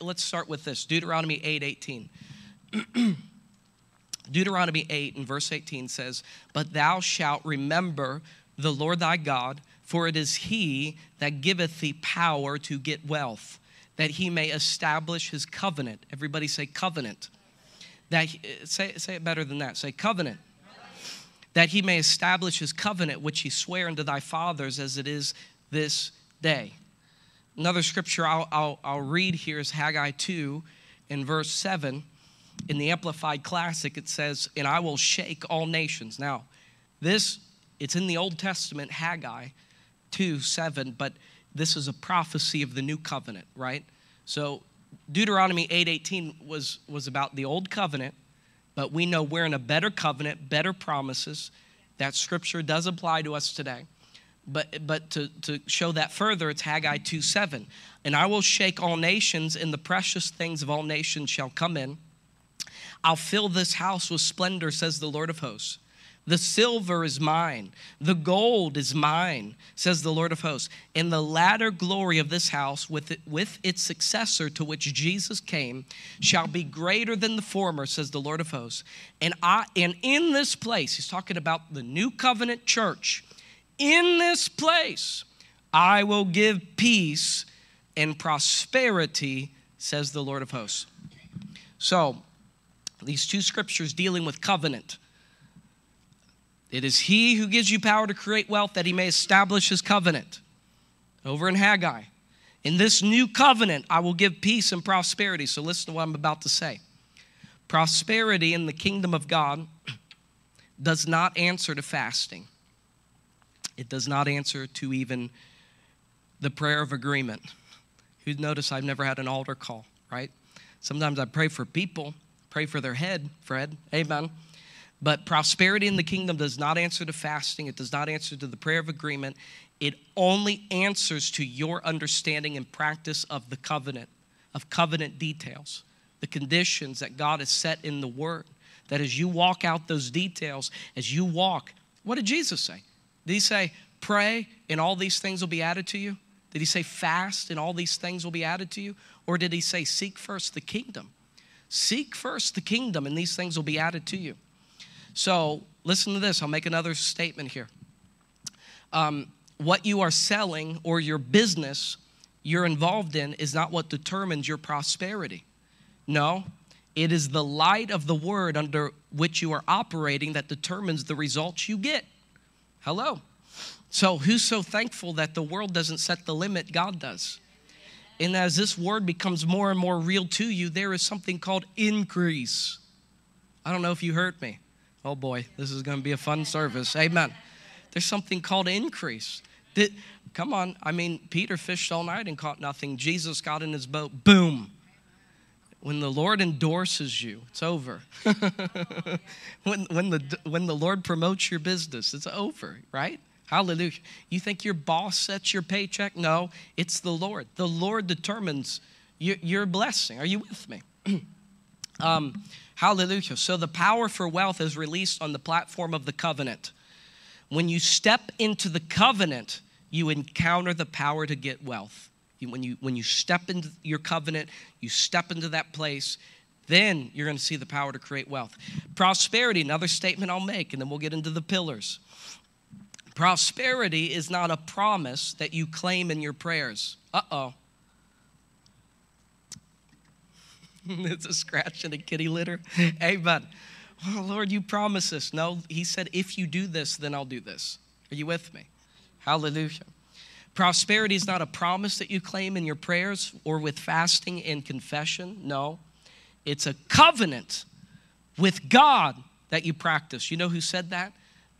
let's start with this Deuteronomy 8 18. Deuteronomy 8 and verse 18 says, But thou shalt remember the Lord thy God, for it is he that giveth thee power to get wealth, that he may establish his covenant. Everybody say covenant. That he, eh, say, say it better than that. Say covenant. That he may establish his covenant, which he sware unto thy fathers as it is this day. Another scripture I'll, I'll, I'll read here is Haggai 2 in verse 7 in the Amplified Classic, it says, And I will shake all nations. Now, this, it's in the Old Testament, Haggai 2 7, but this is a prophecy of the new covenant, right? So Deuteronomy 8 18 was, was about the old covenant, but we know we're in a better covenant, better promises. That scripture does apply to us today. But, but to, to show that further, it's Haggai 2 7. And I will shake all nations, and the precious things of all nations shall come in I'll fill this house with splendor, says the Lord of hosts. The silver is mine, the gold is mine, says the Lord of hosts. And the latter glory of this house, with, it, with its successor to which Jesus came, shall be greater than the former, says the Lord of hosts. And, I, and in this place, he's talking about the new covenant church, in this place, I will give peace and prosperity, says the Lord of hosts. So, these two scriptures dealing with covenant. It is he who gives you power to create wealth that he may establish his covenant. Over in Haggai. In this new covenant, I will give peace and prosperity. So listen to what I'm about to say. Prosperity in the kingdom of God does not answer to fasting, it does not answer to even the prayer of agreement. You notice I've never had an altar call, right? Sometimes I pray for people Pray for their head, Fred. Amen. But prosperity in the kingdom does not answer to fasting, it does not answer to the prayer of agreement. It only answers to your understanding and practice of the covenant, of covenant details, the conditions that God has set in the Word. That as you walk out those details, as you walk, what did Jesus say? Did he say, pray and all these things will be added to you? Did he say, fast and all these things will be added to you? Or did he say, seek first the kingdom? Seek first the kingdom, and these things will be added to you. So, listen to this. I'll make another statement here. Um, what you are selling or your business you're involved in is not what determines your prosperity. No, it is the light of the word under which you are operating that determines the results you get. Hello. So, who's so thankful that the world doesn't set the limit? God does. And as this word becomes more and more real to you, there is something called increase. I don't know if you heard me. Oh boy, this is going to be a fun service. Amen. There's something called increase. Come on. I mean, Peter fished all night and caught nothing. Jesus got in his boat. Boom. When the Lord endorses you, it's over. when, when, the, when the Lord promotes your business, it's over, right? Hallelujah. You think your boss sets your paycheck? No, it's the Lord. The Lord determines your, your blessing. Are you with me? um, hallelujah. So the power for wealth is released on the platform of the covenant. When you step into the covenant, you encounter the power to get wealth. When you, when you step into your covenant, you step into that place, then you're going to see the power to create wealth. Prosperity, another statement I'll make, and then we'll get into the pillars. Prosperity is not a promise that you claim in your prayers. Uh oh. it's a scratch in a kitty litter. Amen. Oh, Lord, you promise us. No, He said, if you do this, then I'll do this. Are you with me? Hallelujah. Prosperity is not a promise that you claim in your prayers or with fasting and confession. No, it's a covenant with God that you practice. You know who said that?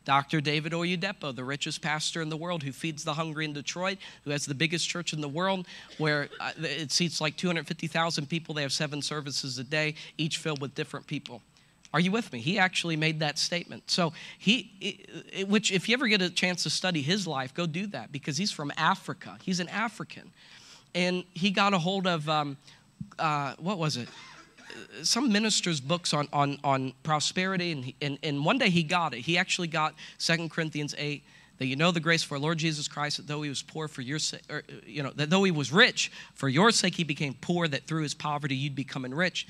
Dr. David Oyedepo, the richest pastor in the world who feeds the hungry in Detroit, who has the biggest church in the world where uh, it seats like 250,000 people. They have seven services a day, each filled with different people. Are you with me? He actually made that statement. So he, which if you ever get a chance to study his life, go do that because he's from Africa. He's an African, and he got a hold of um, uh, what was it? some ministers' books on, on, on prosperity, and, he, and, and one day he got it. He actually got Second Corinthians 8 that you know the grace for our Lord Jesus Christ, that though he was poor for your sake, or, you know, that though he was rich, for your sake he became poor, that through his poverty you'd become rich.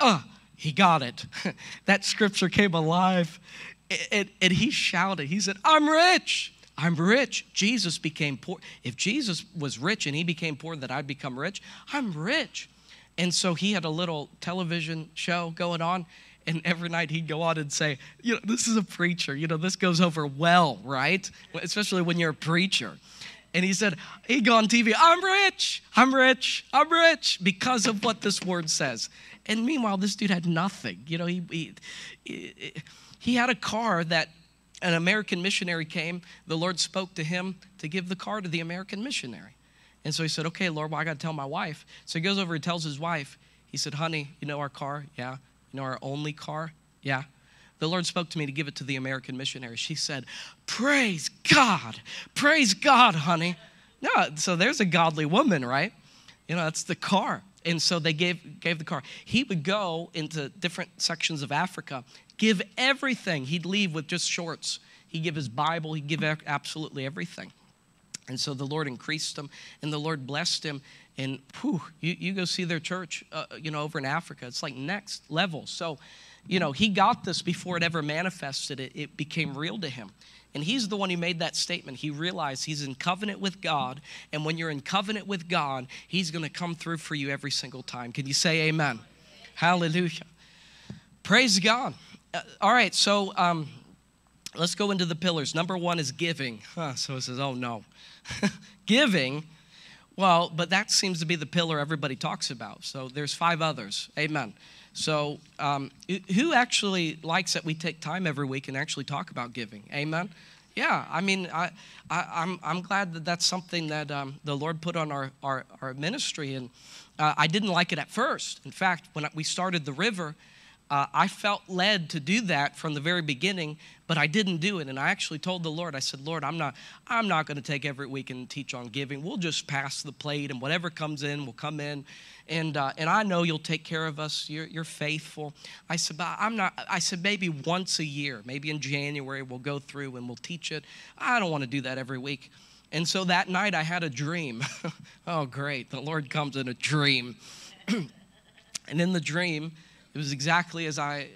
Uh, he got it. that scripture came alive. And, and he shouted, he said, I'm rich. I'm rich. Jesus became poor. If Jesus was rich and he became poor, that I'd become rich, I'm rich. And so he had a little television show going on. And every night he'd go on and say, You know, this is a preacher. You know, this goes over well, right? Especially when you're a preacher. And he said, He'd go on TV, I'm rich, I'm rich, I'm rich, because of what this word says. And meanwhile, this dude had nothing. You know, he, he, he, had a car that an American missionary came. The Lord spoke to him to give the car to the American missionary. And so he said, Okay, Lord, well, I got to tell my wife. So he goes over and tells his wife, He said, Honey, you know our car? Yeah. You know our only car? Yeah. The Lord spoke to me to give it to the American missionary. She said, Praise God. Praise God, honey. No, so there's a godly woman, right? You know, that's the car. And so they gave, gave the car. He would go into different sections of Africa, give everything. He'd leave with just shorts. He'd give his Bible, he'd give absolutely everything. And so the Lord increased him, and the Lord blessed him. And whew, you, you go see their church, uh, you know, over in Africa. It's like next level. So, you know, he got this before it ever manifested. It, it became real to him. And he's the one who made that statement. He realized he's in covenant with God. And when you're in covenant with God, he's going to come through for you every single time. Can you say amen? Hallelujah. Praise God. Uh, all right, so um, let's go into the pillars. Number one is giving. Huh, so it says, oh no. giving, well, but that seems to be the pillar everybody talks about. So there's five others. Amen. So, um, who actually likes that we take time every week and actually talk about giving? Amen. Yeah, I mean, I, I, am I'm, I'm glad that that's something that um, the Lord put on our, our, our ministry. And uh, I didn't like it at first. In fact, when we started the river, uh, I felt led to do that from the very beginning, but I didn't do it. And I actually told the Lord, I said, Lord, I'm not, I'm not going to take every week and teach on giving. We'll just pass the plate, and whatever comes in will come in. And, uh, and I know you'll take care of us. You're, you're faithful. I said, I'm not. I said maybe once a year, maybe in January, we'll go through and we'll teach it. I don't want to do that every week. And so that night, I had a dream. oh, great! The Lord comes in a dream, and in the dream it was exactly as I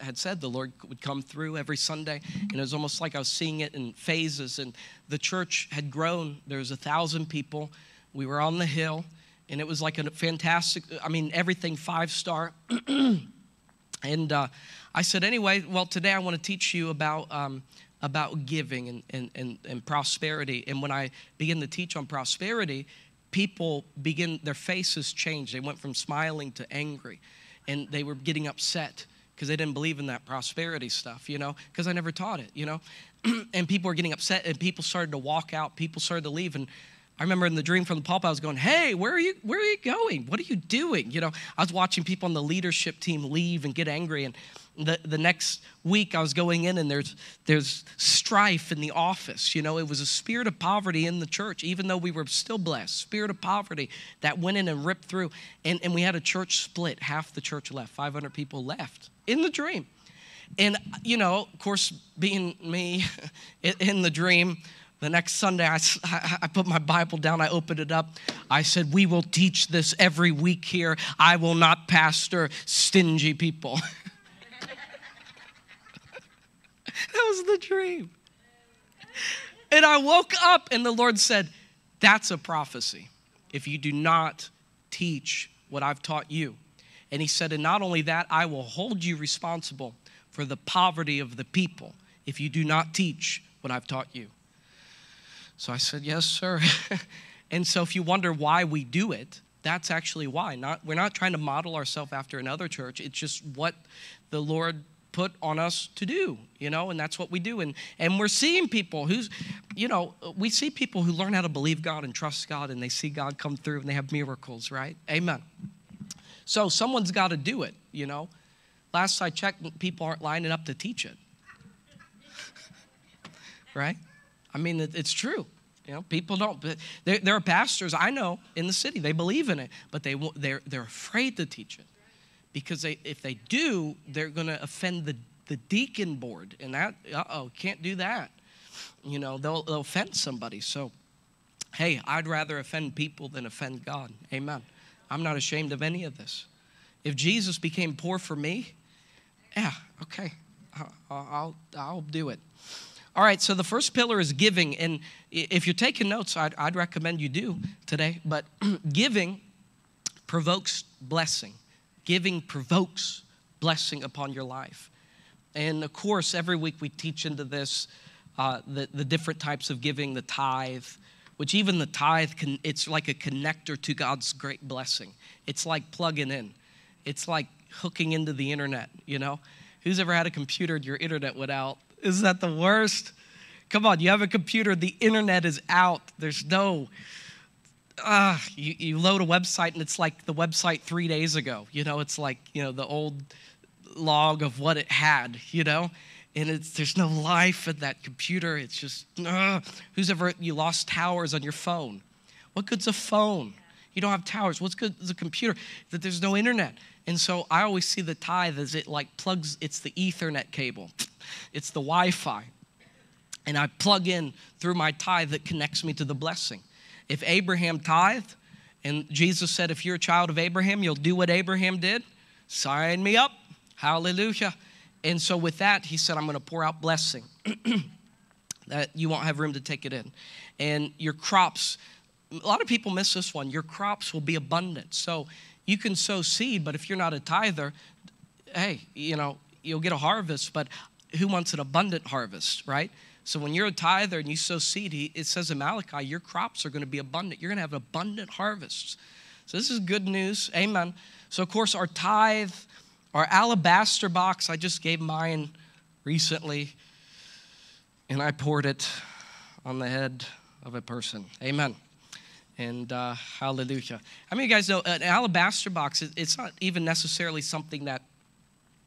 had said. The Lord would come through every Sunday, and it was almost like I was seeing it in phases. And the church had grown. There was a thousand people. We were on the hill, and it was like a fantastic. I mean, everything five star. and uh, I said, anyway, well, today I want to teach you about. Um, about giving and, and, and, and prosperity. And when I begin to teach on prosperity, people begin, their faces change. They went from smiling to angry and they were getting upset because they didn't believe in that prosperity stuff, you know, because I never taught it, you know. and people were getting upset and people started to walk out, people started to leave. And I remember in the dream from the pulpit, I was going, Hey, where are you where are you going? What are you doing? You know, I was watching people on the leadership team leave and get angry. And the, the next week I was going in and there's there's strife in the office. You know, it was a spirit of poverty in the church, even though we were still blessed. Spirit of poverty that went in and ripped through. And, and we had a church split. Half the church left. 500 people left in the dream. And, you know, of course, being me in the dream, the next Sunday, I, I, put my Bible down, I opened it up. I said, We will teach this every week here. I will not pastor stingy people. that was the dream. And I woke up, and the Lord said, That's a prophecy. If you do not teach what I've taught you. And He said, And not only that, I will hold you responsible for the poverty of the people if you do not teach what I've taught you. So I said, Yes, sir. and so if you wonder why we do it, that's actually why. Not, we're not trying to model ourselves after another church. It's just what the Lord put on us to do, you know, and that's what we do. And, and we're seeing people who's, you know, we see people who learn how to believe God and trust God and they see God come through and they have miracles, right? Amen. So someone's got to do it, you know. Last I checked, people aren't lining up to teach it. right? I mean, it's true. You know, people don't. There, there are pastors I know in the city. They believe in it, but they they're they're afraid to teach it because they, if they do, they're going to offend the, the deacon board. And that, uh oh, can't do that. you know, they'll, they'll offend somebody. So, hey, I'd rather offend people than offend God. Amen. I'm not ashamed of any of this. If Jesus became poor for me, yeah, okay, I'll, I'll, I'll do it. All right, so the first pillar is giving. And if you're taking notes, I'd, I'd recommend you do today. But giving provokes blessing, giving provokes blessing upon your life. And of course, every week we teach into this uh, the, the different types of giving, the tithe, which even the tithe can, it's like a connector to God's great blessing. It's like plugging in, it's like hooking into the internet, you know? Who's ever had a computer and your internet went out? Is that the worst? Come on, you have a computer, the internet is out. There's no, uh, you, you load a website and it's like the website three days ago. You know, it's like, you know, the old log of what it had, you know? And it's, there's no life in that computer. It's just, uh, who's ever, you lost towers on your phone. What good's a phone? You don't have towers. What's good is a computer? That there's no internet. And so I always see the tithe as it like plugs, it's the Ethernet cable, it's the Wi Fi. And I plug in through my tithe that connects me to the blessing. If Abraham tithed, and Jesus said, if you're a child of Abraham, you'll do what Abraham did, sign me up. Hallelujah. And so with that, he said, I'm going to pour out blessing that you won't have room to take it in. And your crops, a lot of people miss this one. Your crops will be abundant. So you can sow seed, but if you're not a tither, hey, you know, you'll get a harvest, but who wants an abundant harvest, right? So when you're a tither and you sow seed, it says in Malachi, your crops are going to be abundant. You're going to have abundant harvests. So this is good news. Amen. So of course our tithe, our alabaster box, I just gave mine recently, and I poured it on the head of a person. Amen. And uh, hallelujah. How many of you guys know an alabaster box? It's not even necessarily something that,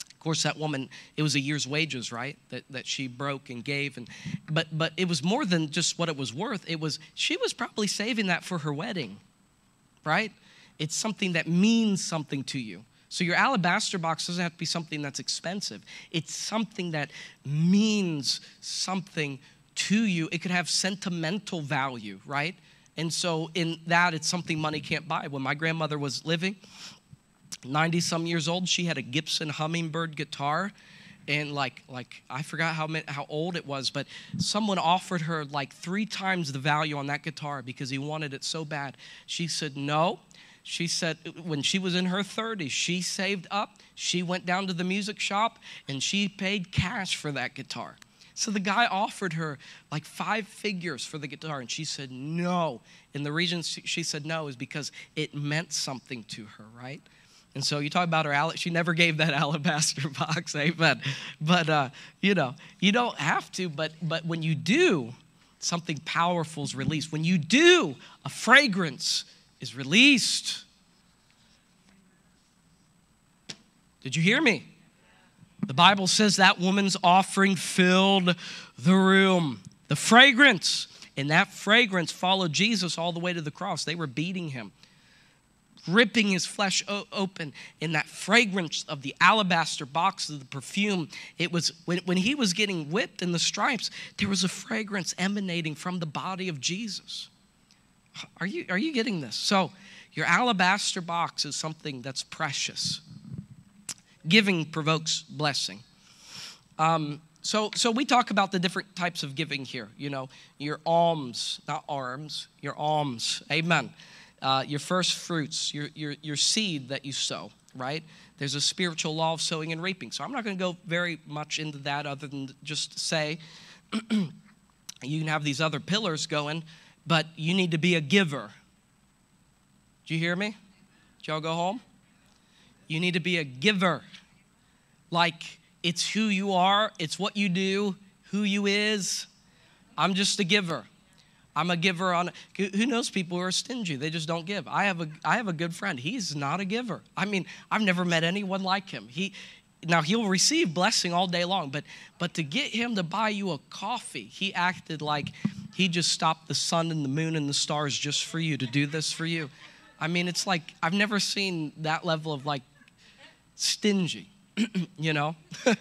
of course, that woman, it was a year's wages, right? That, that she broke and gave. And, but, but it was more than just what it was worth. It was, she was probably saving that for her wedding, right? It's something that means something to you. So your alabaster box doesn't have to be something that's expensive. It's something that means something to you. It could have sentimental value, right? And so, in that, it's something money can't buy. When my grandmother was living, 90 some years old, she had a Gibson Hummingbird guitar. And like, like I forgot how, many, how old it was, but someone offered her like three times the value on that guitar because he wanted it so bad. She said, No. She said, when she was in her 30s, she saved up, she went down to the music shop, and she paid cash for that guitar. So the guy offered her like five figures for the guitar, and she said no. And the reason she said no is because it meant something to her, right? And so you talk about her, she never gave that alabaster box, amen. But, uh, you know, you don't have to, but, but when you do, something powerful is released. When you do, a fragrance is released. Did you hear me? The Bible says that woman's offering filled the room. The fragrance, and that fragrance followed Jesus all the way to the cross. They were beating him, ripping his flesh open. In that fragrance of the alabaster box of the perfume, it was when, when he was getting whipped in the stripes, there was a fragrance emanating from the body of Jesus. Are you, are you getting this? So, your alabaster box is something that's precious giving provokes blessing. Um, so, so we talk about the different types of giving here. You know, your alms, not arms, your alms. Amen. Uh, your first fruits, your, your, your seed that you sow, right? There's a spiritual law of sowing and reaping. So I'm not going to go very much into that other than just say you can have these other pillars going, but you need to be a giver. Do you hear me? Did y'all go home? You need to be a giver. Like it's who you are, it's what you do, who you is. I'm just a giver. I'm a giver on who knows people who are stingy. They just don't give. I have a I have a good friend. He's not a giver. I mean, I've never met anyone like him. He now he'll receive blessing all day long, but but to get him to buy you a coffee, he acted like he just stopped the sun and the moon and the stars just for you to do this for you. I mean, it's like I've never seen that level of like stingy, you know?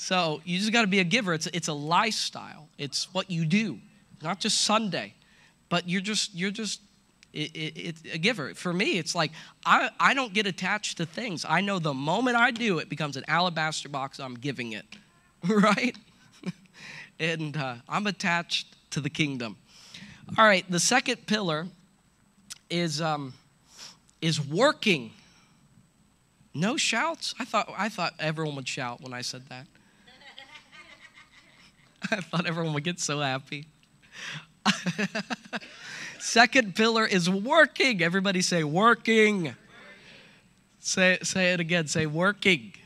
So you just got to be a giver. It's, it's a lifestyle. It's what you do, not just Sunday, but you're just you're just it, it, a giver. For me, it's like I, I don't get attached to things. I know the moment I do, it becomes an alabaster box. I'm giving it, right? and uh, I'm attached to the kingdom. All right, the second pillar is um, is working. No shouts. I thought I thought everyone would shout when I said that. I thought everyone would get so happy. Second pillar is working. Everybody say working. working. Say, say it again. Say working. working.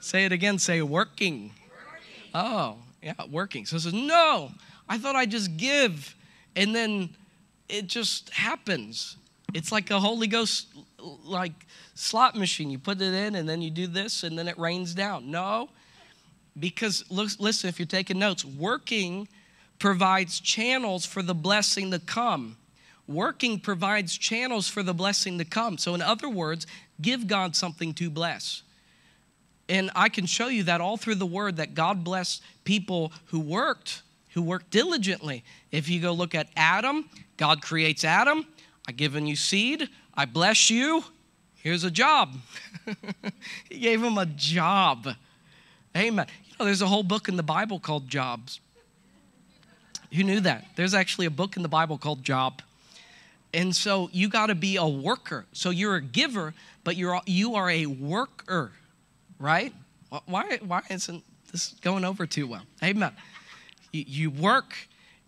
Say it again. Say working. working. Oh, yeah, working. So it says, no, I thought I'd just give. And then it just happens. It's like a Holy Ghost like slot machine. You put it in and then you do this and then it rains down. No, because listen, if you're taking notes, working provides channels for the blessing to come. Working provides channels for the blessing to come. So, in other words, give God something to bless. And I can show you that all through the word that God blessed people who worked, who worked diligently. If you go look at Adam, God creates Adam. I've given you seed. I bless you. Here's a job. he gave him a job. Amen. You know, there's a whole book in the Bible called Jobs. Who knew that? There's actually a book in the Bible called Job. And so you got to be a worker. So you're a giver, but you're you are a worker, right? Why why isn't this going over too well? Amen. You, you work,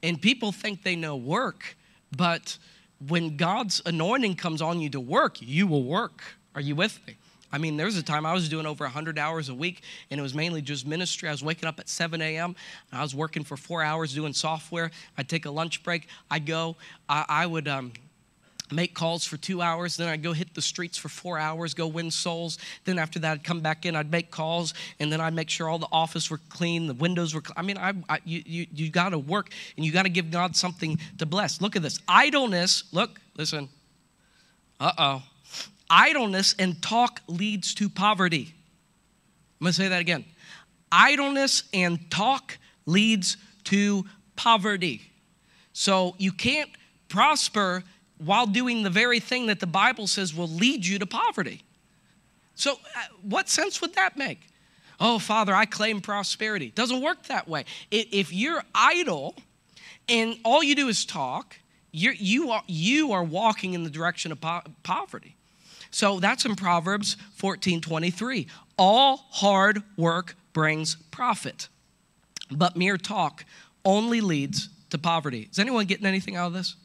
and people think they know work, but when God's anointing comes on you to work, you will work. Are you with me? I mean, there was a time I was doing over 100 hours a week, and it was mainly just ministry. I was waking up at 7 a.m., I was working for four hours doing software. I'd take a lunch break. I'd go, I, I would. Um, make calls for two hours then i'd go hit the streets for four hours go win souls. Then after that i'd come back in i'd make calls and then i'd make sure all the office were clean the windows were clean. i mean I, I you, you, you got to work and you got to give god something to bless. Look at this. Idleness look listen. Uh-oh. Idleness and talk leads to poverty. I'm to say that again. Idleness and talk leads to poverty. So you can't prosper while doing the very thing that the Bible says will lead you to poverty. So, uh, what sense would that make? Oh, Father, I claim prosperity. Doesn't work that way. If you're idle and all you do is talk, you're, you, are, you are walking in the direction of po- poverty. So that's in Proverbs 14 23. All hard work brings profit, but mere talk only leads to poverty. Is anyone getting anything out of this?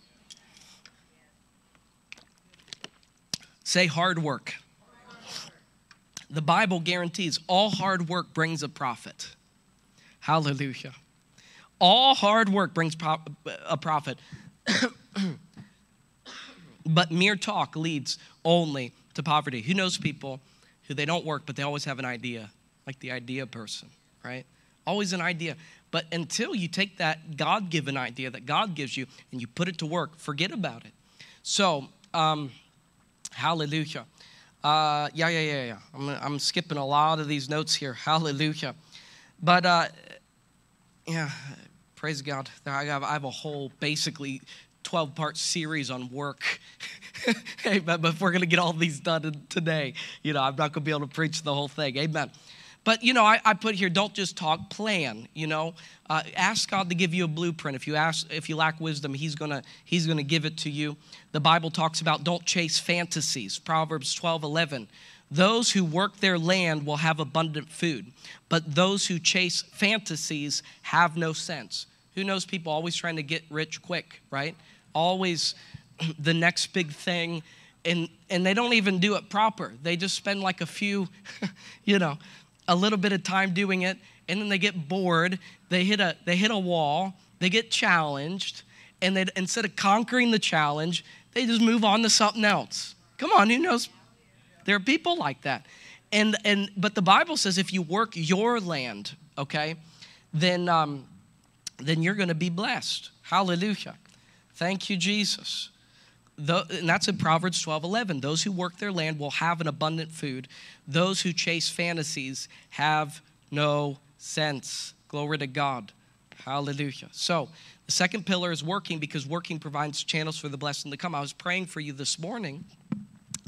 Say hard work. The Bible guarantees all hard work brings a profit. Hallelujah. All hard work brings a profit. but mere talk leads only to poverty. Who knows people who they don't work, but they always have an idea, like the idea person, right? Always an idea. But until you take that God given idea that God gives you and you put it to work, forget about it. So, um, Hallelujah. Uh, yeah, yeah, yeah, yeah. I'm, I'm skipping a lot of these notes here. Hallelujah. But uh, yeah, praise God. I have, I have a whole basically 12 part series on work. but, but if we're going to get all these done today, you know, I'm not going to be able to preach the whole thing. Amen. But, you know, I, I put here, don't just talk, plan, you know. Uh, ask God to give you a blueprint. If you, ask, if you lack wisdom, he's to he's gonna give it to you. The Bible talks about don't chase fantasies. Proverbs 12, 11. Those who work their land will have abundant food, but those who chase fantasies have no sense. Who knows people always trying to get rich quick, right? Always the next big thing and and they don't even do it proper. They just spend like a few, you know, a little bit of time doing it and then they get bored they hit a they hit a wall they get challenged and they instead of conquering the challenge they just move on to something else. Come on who knows? There are people like that. And and but the bible says if you work your land okay then um then you're going to be blessed. Hallelujah. Thank you jesus and that's in Proverbs 12 11. Those who work their land will have an abundant food. Those who chase fantasies have no sense. Glory to God. Hallelujah. So, the second pillar is working because working provides channels for the blessing to come. I was praying for you this morning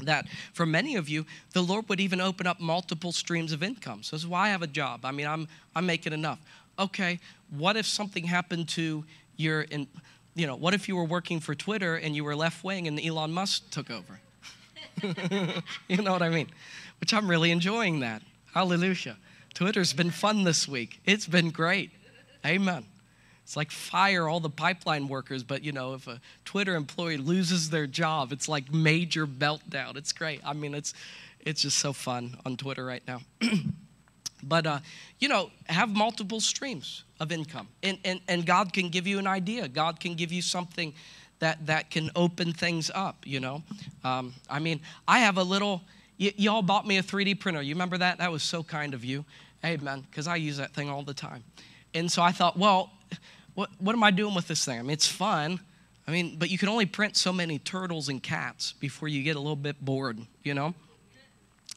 that for many of you, the Lord would even open up multiple streams of income. So, this is why I have a job. I mean, I'm, I'm making enough. Okay, what if something happened to your, in, you know, what if you were working for Twitter and you were left wing and Elon Musk took over? you know what I mean? Which I'm really enjoying that. Hallelujah. Twitter's been fun this week. It's been great. Amen. It's like fire all the pipeline workers, but you know, if a Twitter employee loses their job, it's like major meltdown. It's great. I mean, it's it's just so fun on Twitter right now. but uh, you know, have multiple streams of income, and, and and God can give you an idea. God can give you something that that can open things up. You know, um, I mean, I have a little. Y- y'all bought me a 3D printer. You remember that? That was so kind of you. Amen. Because I use that thing all the time. And so I thought, well, what, what am I doing with this thing? I mean, it's fun. I mean, but you can only print so many turtles and cats before you get a little bit bored, you know?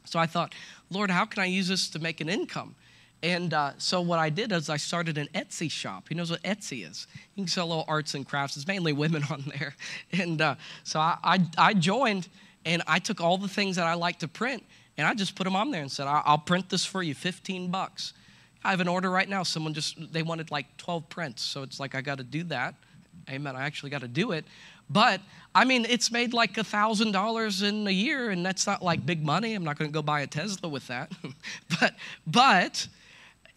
So I thought, Lord, how can I use this to make an income? And uh, so what I did is I started an Etsy shop. He knows what Etsy is. You can sell little arts and crafts. It's mainly women on there. And uh, so I, I, I, joined and I took all the things that I like to print and I just put them on there and said, I'll print this for you, 15 bucks. I have an order right now. Someone just, they wanted like 12 prints. So it's like, I got to do that. Amen. I actually got to do it. But I mean, it's made like a thousand dollars in a year, and that's not like big money. I'm not going to go buy a Tesla with that. but, but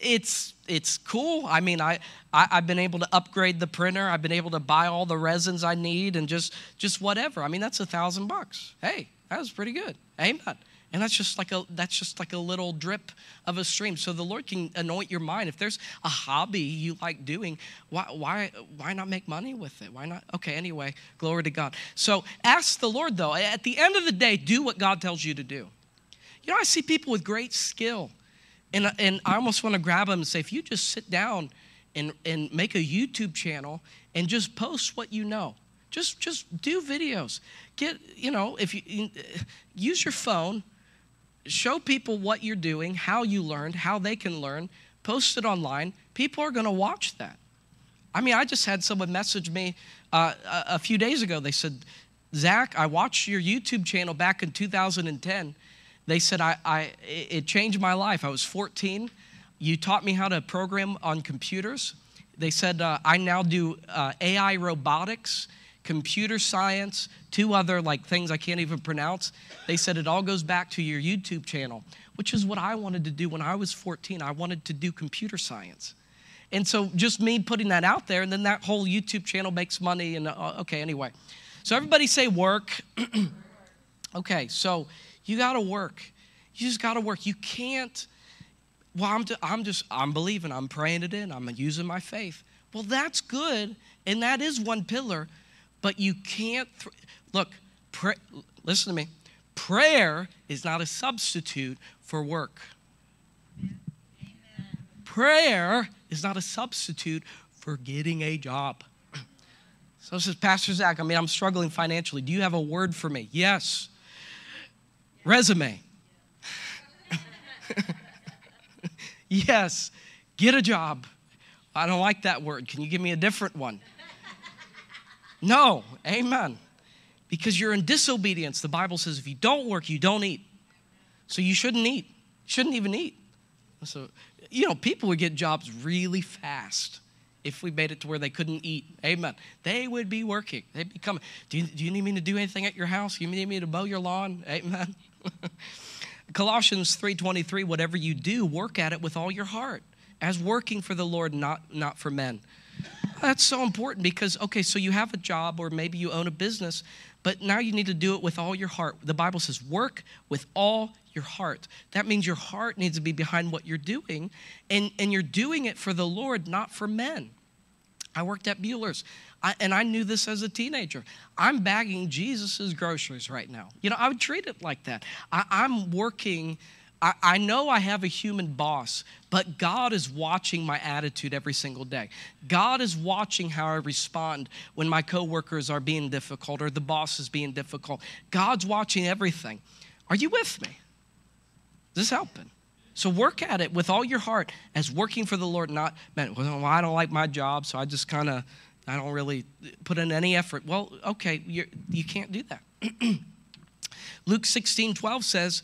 it's it's cool. I mean, I, I have been able to upgrade the printer. I've been able to buy all the resins I need, and just just whatever. I mean, that's a thousand bucks. Hey, that was pretty good. Amen. And that's just like a that's just like a little drip of a stream. So the Lord can anoint your mind. If there's a hobby you like doing, why why why not make money with it? Why not? Okay, anyway, glory to God. So ask the Lord though. At the end of the day, do what God tells you to do. You know, I see people with great skill. And, and I almost want to grab them and say, if you just sit down and, and make a YouTube channel and just post what you know, just just do videos. Get you know if you use your phone show people what you're doing, how you learned, how they can learn, post it online. People are going to watch that. I mean, I just had someone message me uh, a, few days ago. They said, Zach, I watched your YouTube channel back in 2010. They said, I, I, it changed my life. I was 14. You taught me how to program on computers. They said, uh, I now do uh, AI robotics computer science, two other like things I can't even pronounce. They said it all goes back to your YouTube channel, which is what I wanted to do when I was 14. I wanted to do computer science. And so just me putting that out there, and then that whole YouTube channel makes money. And uh, okay, anyway. So everybody say work. okay, so you got to work. You just got to work. You can't. Well, I'm, I'm just, I'm believing, I'm praying it in, I'm using my faith. Well, that's good, and that is one pillar, but you can't, th- look, pray, listen to me. Prayer is not a substitute for work. Amen. Prayer is not a substitute for getting a job. So says Pastor Zach, I mean, I'm struggling financially. Do you have a word for me? Yes. Resume. yes. Get a job. I don't like that word. Can you give me a different one? No, amen. Because you're in disobedience. The Bible says if you don't work, you don't eat. So you shouldn't eat. You shouldn't even eat. So, you know, people would get jobs really fast if we made it to where they couldn't eat. Amen. They would be working. They'd be coming. Do you, do you need me to do anything at your house? You need me to mow your lawn? Amen. Colossians 3:23, whatever you do, work at it with all your heart, as working for the Lord, not, not for men. That's so important because, okay, so you have a job or maybe you own a business, but now you need to do it with all your heart. The Bible says, work with all your heart. That means your heart needs to be behind what you're doing, and, and you're doing it for the Lord, not for men. I worked at Buehler's, I, and I knew this as a teenager. I'm bagging Jesus's groceries right now. You know, I would treat it like that. I, I'm working I, I know I have a human boss, but God is watching my attitude every single day. God is watching how I respond when my coworkers are being difficult or the boss is being difficult. God's watching everything. Are you with me? Is this helping? So work at it with all your heart as working for the Lord, not, man, well, I don't like my job, so I just kind of, I don't really put in any effort. Well, okay, you're, you can't do that. Luke 16, 12 says,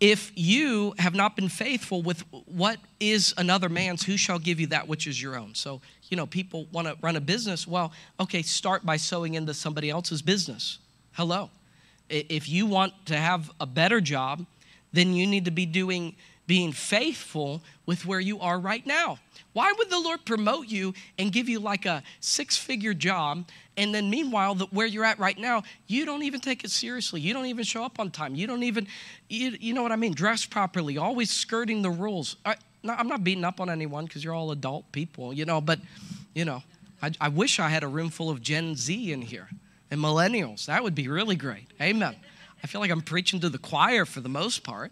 if you have not been faithful with what is another man's, who shall give you that which is your own? So, you know, people want to run a business. Well, okay, start by sowing into somebody else's business. Hello. If you want to have a better job, then you need to be doing being faithful with where you are right now. Why would the Lord promote you and give you like a six figure job? And then, meanwhile, the, where you're at right now, you don't even take it seriously. You don't even show up on time. You don't even, you, you know what I mean? Dress properly, always skirting the rules. I, I'm not beating up on anyone because you're all adult people, you know, but, you know, I, I wish I had a room full of Gen Z in here and millennials. That would be really great. Amen. I feel like I'm preaching to the choir for the most part.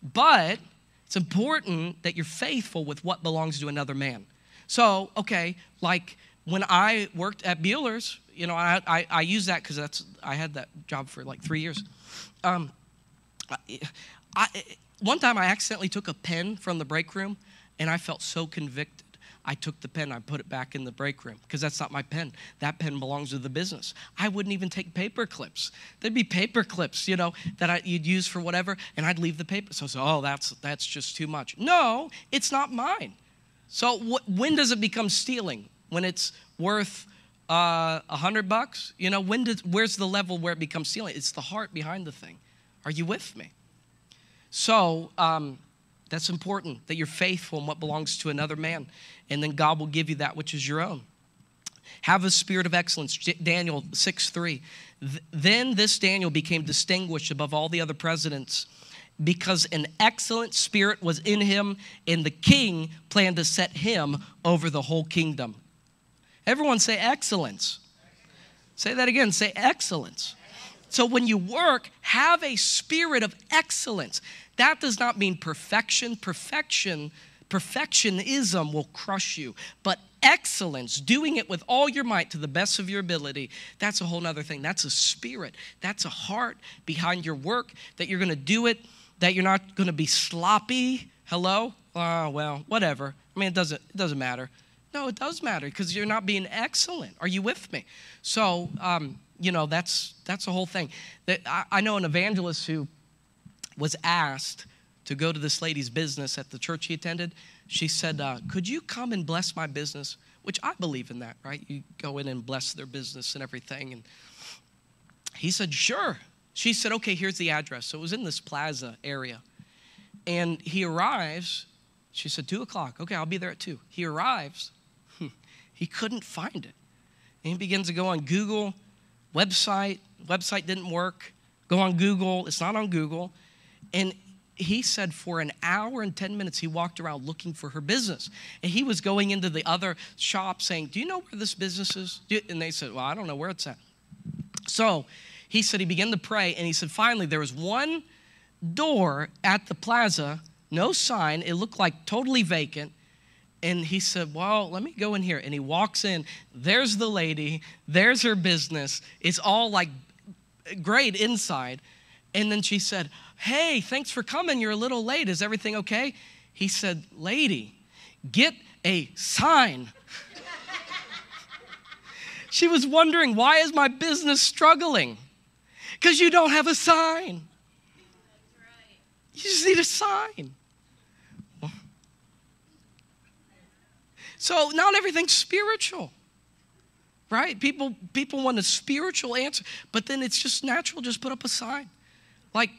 But it's important that you're faithful with what belongs to another man. So, okay, like when I worked at Buehler's, you know, I, I, I use that because that's I had that job for like three years. Um, I, I, one time I accidentally took a pen from the break room, and I felt so convicted. I took the pen, I put it back in the break room because that's not my pen. That pen belongs to the business. I wouldn't even take paper clips. There'd be paper clips, you know, that I, you'd use for whatever, and I'd leave the paper. So, I so oh, that's that's just too much. No, it's not mine. So wh- when does it become stealing? When it's worth uh, a uh, hundred bucks? You know, when does where's the level where it becomes stealing? It's the heart behind the thing. Are you with me? So. Um, that's important that you're faithful in what belongs to another man, and then God will give you that which is your own. Have a spirit of excellence. Daniel 6 3. Then this Daniel became distinguished above all the other presidents because an excellent spirit was in him, and the king planned to set him over the whole kingdom. Everyone say excellence. Say that again. Say excellence. So when you work, have a spirit of excellence. That does not mean perfection. Perfection, perfectionism will crush you. But excellence, doing it with all your might to the best of your ability, that's a whole other thing. That's a spirit, that's a heart behind your work, that you're gonna do it, that you're not gonna be sloppy. Hello? Oh, well, whatever. I mean, it doesn't, it doesn't matter. No, it does matter because you're not being excellent. Are you with me? So, um, you know, that's that's the whole thing. That I, I know an evangelist who was asked to go to this lady's business at the church he attended. She said, uh, Could you come and bless my business? Which I believe in that, right? You go in and bless their business and everything. And he said, Sure. She said, Okay, here's the address. So it was in this plaza area. And he arrives. She said, Two o'clock. Okay, I'll be there at two. He arrives. Hmm, he couldn't find it. And he begins to go on Google, website. Website didn't work. Go on Google. It's not on Google. And he said for an hour and 10 minutes he walked around looking for her business. And he was going into the other shop saying do you know where this business is? And they said well i don't know where it's at. So he said he began to pray and he said finally there was one door at the plaza no sign it looked like totally vacant. And he said well let me go in here. And he walks in there's the lady there's her business it's all like great inside. And then she said, Hey, thanks for coming. You're a little late. Is everything okay? He said, Lady, get a sign. she was wondering, Why is my business struggling? Because you don't have a sign. You just need a sign. So not everything's spiritual right people people want a spiritual answer but then it's just natural just put up a sign like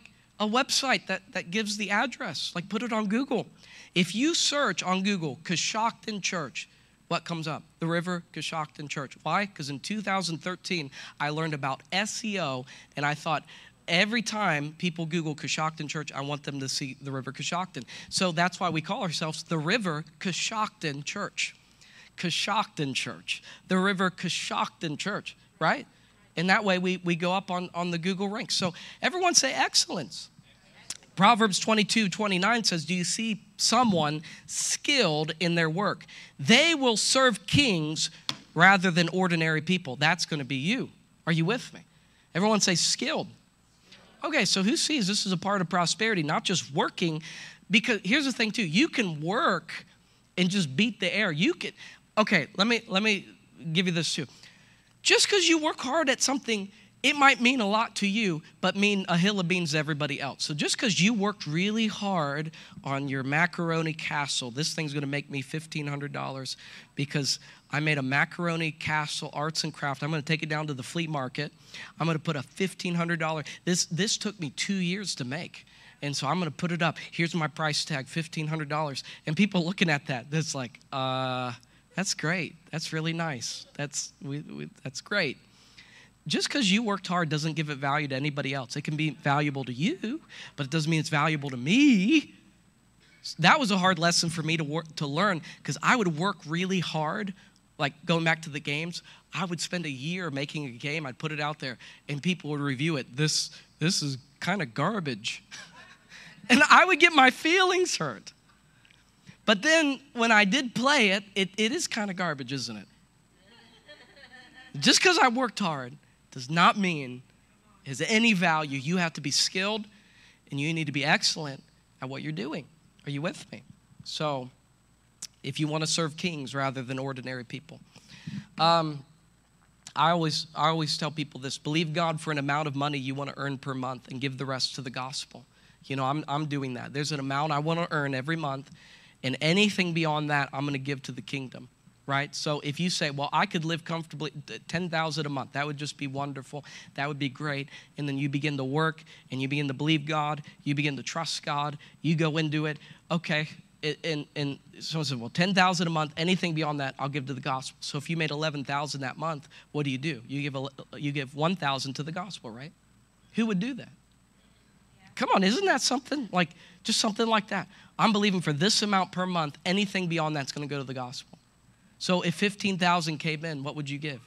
a website that, that gives the address, like put it on Google. If you search on Google, Coshocton Church, what comes up? The River Coshocton Church. Why? Because in 2013, I learned about SEO, and I thought, every time people Google Coshocton Church, I want them to see the River Coshocton. So that's why we call ourselves the River Coshocton Church. Coshocton Church. The River Coshocton Church, right? And that way we, we go up on, on the Google ranks. So everyone say excellence. Proverbs 22 29 says, Do you see someone skilled in their work? They will serve kings rather than ordinary people. That's going to be you. Are you with me? Everyone say skilled. Okay, so who sees this is a part of prosperity, not just working because here's the thing too you can work and just beat the air you can okay let me let me give you this too just because you work hard at something it might mean a lot to you, but mean a hill of beans to everybody else. So just because you worked really hard on your macaroni castle, this thing's gonna make me $1,500 because I made a macaroni castle arts and craft. I'm gonna take it down to the flea market. I'm gonna put a $1,500. This, this took me two years to make. And so I'm gonna put it up. Here's my price tag, $1,500. And people looking at that, that's like, uh, that's great. That's really nice. That's, we, we, that's great just because you worked hard doesn't give it value to anybody else. It can be valuable to you, but it doesn't mean it's valuable to me. That was a hard lesson for me to work, to learn because I would work really hard. Like going back to the games, I would spend a year making a game. I'd put it out there, and people would review it. This this is kind of garbage, and I would get my feelings hurt. But then when I did play it, it, it is kind of garbage, isn't it? Just because I worked hard does not mean has any value. You have to be skilled and you need to be excellent at what you're doing. Are you with me? So, if you want to serve kings rather than ordinary people, um, I always I always tell people this: believe God for an amount of money you want to earn per month, and give the rest to the gospel. You know, I'm I'm doing that. There's an amount I want to earn every month, and anything beyond that, I'm going to give to the kingdom right? So if you say, well, I could live comfortably uh, 10,000 a month, that would just be wonderful. That would be great. And then you begin to work and you begin to believe God, you begin to trust God, you go into it. Okay. And, and someone said, well, 10,000 a month, anything beyond that, I'll give to the gospel. So if you made 11,000 that month, what do you do? You give, a, you give 1,000 to the gospel, right? Who would do that? Come on, isn't that something? Like, just something like that. I'm believing for this amount per month, anything beyond that's going to go to the gospel. So if 15,000 came in, what would you give?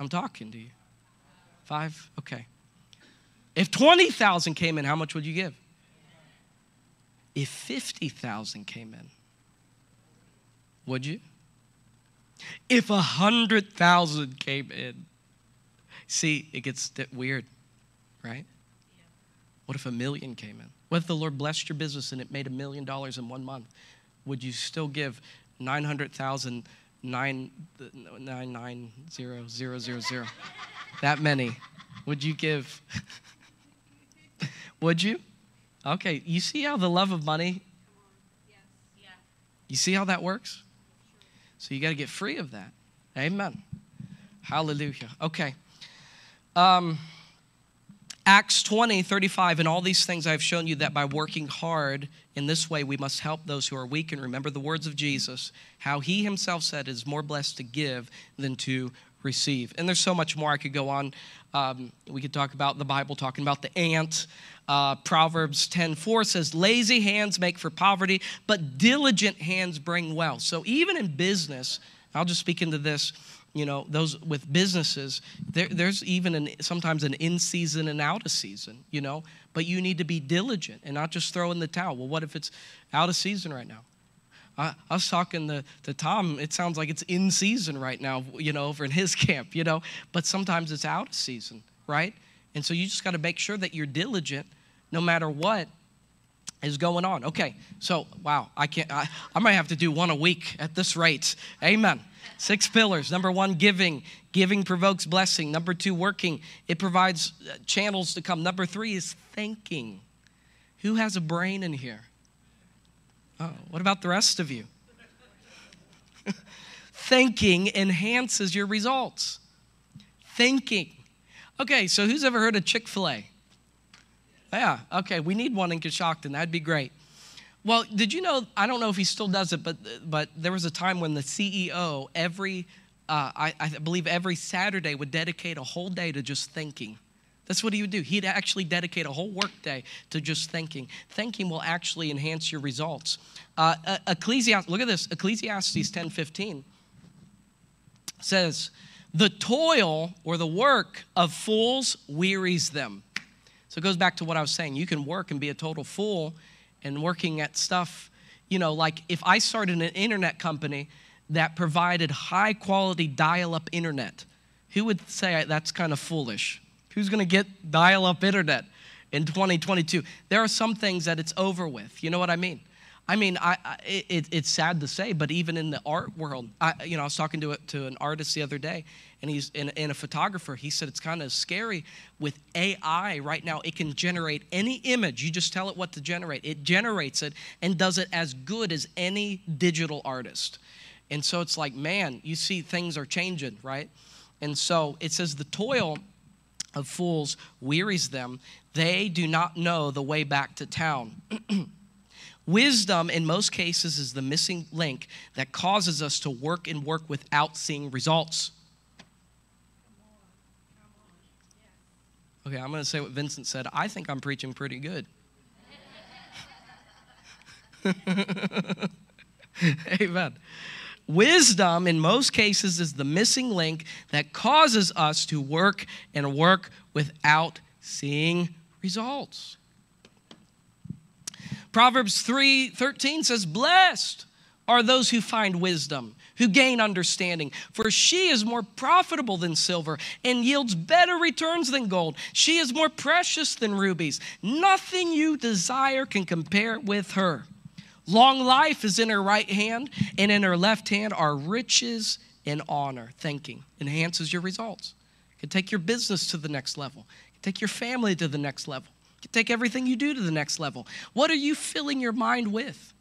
I'm talking to you. Five? Okay. If 20,000 came in, how much would you give? If 50,000 came in, would you? If 100,000 came in, see, it gets weird, right? What if a million came in? What if the Lord blessed your business and it made a million dollars in one month? Would you still give 900,000 nine, nine, nine, zero, zero, zero, zero. that many. Would you give? Would you? Okay, you see how the love of money, you see how that works? So you got to get free of that. Amen. Hallelujah. Okay. Um, Acts 20, 35, and all these things I've shown you that by working hard in this way we must help those who are weak. And remember the words of Jesus, how he himself said it is more blessed to give than to receive. And there's so much more I could go on. Um, we could talk about the Bible, talking about the ant. Uh, Proverbs 10 4 says, Lazy hands make for poverty, but diligent hands bring wealth. So even in business, I'll just speak into this you know those with businesses there, there's even an, sometimes an in season and out of season you know? But you need to be diligent and not just throw in the towel. Well what if it's out of season right now? I, I was talking to, to tom. It sounds like it's in season right now you know over in his camp you know? But sometimes it's out of season right? And so you just got to make sure that you're diligent no matter what is going on okay so wow i can't I, I might have to do one a week at this rate amen Six pillars. Number one, giving. Giving provokes blessing. Number two, working. It provides uh, channels to come. Number three is thanking. Who has a brain in here? Oh, what about the rest of you? Thanking enhances your results. Thinking. Okay, so who's ever heard of Chick fil A? Yeah, okay, we need one in Coshocton. That'd be great. Well, did you know? I don't know if he still does it, but but there was a time when the CEO every uh, I, I believe every Saturday would dedicate a whole day to just thinking. That's what he would do. He'd actually dedicate a whole workday to just thinking. Thinking will actually enhance your results. Uh, Ecclesiastes, look at this. Ecclesiastes 10:15 says, "The toil or the work of fools wearies them." So it goes back to what I was saying. You can work and be a total fool and working at stuff, you know, like if I started an internet company that provided high quality dial up internet, who would say that's kind of foolish? Who's going to get dial up internet? in 2022. There are some things that it's over with. You know what I mean? I mean, I, I it, it's sad to say, but even in the art world, I, you know, I was talking to, a, to an artist the other day, and he's in, in a photographer. He said it's kind of scary with AI right now. It can generate any image. You just tell it what to generate. It generates it and does it as good as any digital artist. And so it's like, man, you see things are changing, right? And so it says the toil of fools wearies them. They do not know the way back to town. Wisdom, in most cases, is the missing link that causes us to work and work without seeing results. Okay, I'm going to say what Vincent said. I think I'm preaching pretty good. Amen. Wisdom, in most cases, is the missing link that causes us to work and work without seeing results. Proverbs 3 13 says, Blessed are those who find wisdom, who gain understanding. For she is more profitable than silver and yields better returns than gold. She is more precious than rubies. Nothing you desire can compare with her. Long life is in her right hand, and in her left hand are riches and honor. Thinking enhances your results. It can take your business to the next level, it can take your family to the next level. Take everything you do to the next level. What are you filling your mind with?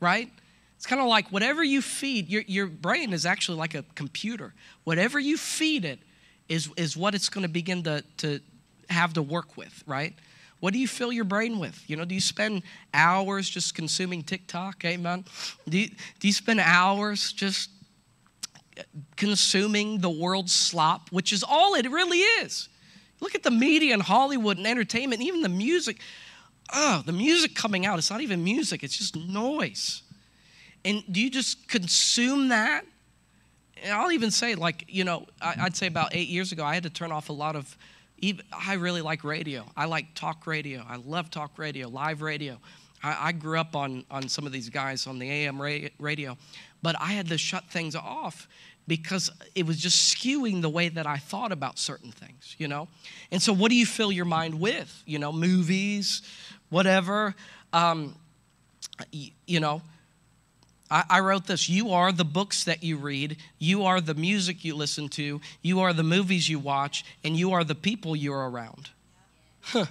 Right? It's kind of like whatever you feed, your, your brain is actually like a computer. Whatever you feed it is, is what it's going to begin to, to have to work with, right? What do you fill your brain with? You know, do you spend hours just consuming TikTok? Amen. Do you, do you spend hours just consuming the world's slop, which is all it really is? Look at the media and Hollywood and entertainment, and even the music. Oh, the music coming out, it's not even music, it's just noise. And do you just consume that? And I'll even say, like, you know, I'd say about eight years ago, I had to turn off a lot of, I really like radio. I like talk radio. I love talk radio, live radio. I, grew up on, on some of these guys on the AM radio, but I had to shut things off because it was just skewing the way that I thought about certain things, you know? And so, what do you fill your mind with? You know, movies, whatever. Um, you, you know, I, I wrote this You are the books that you read, you are the music you listen to, you are the movies you watch, and you are the people you're around. Huh.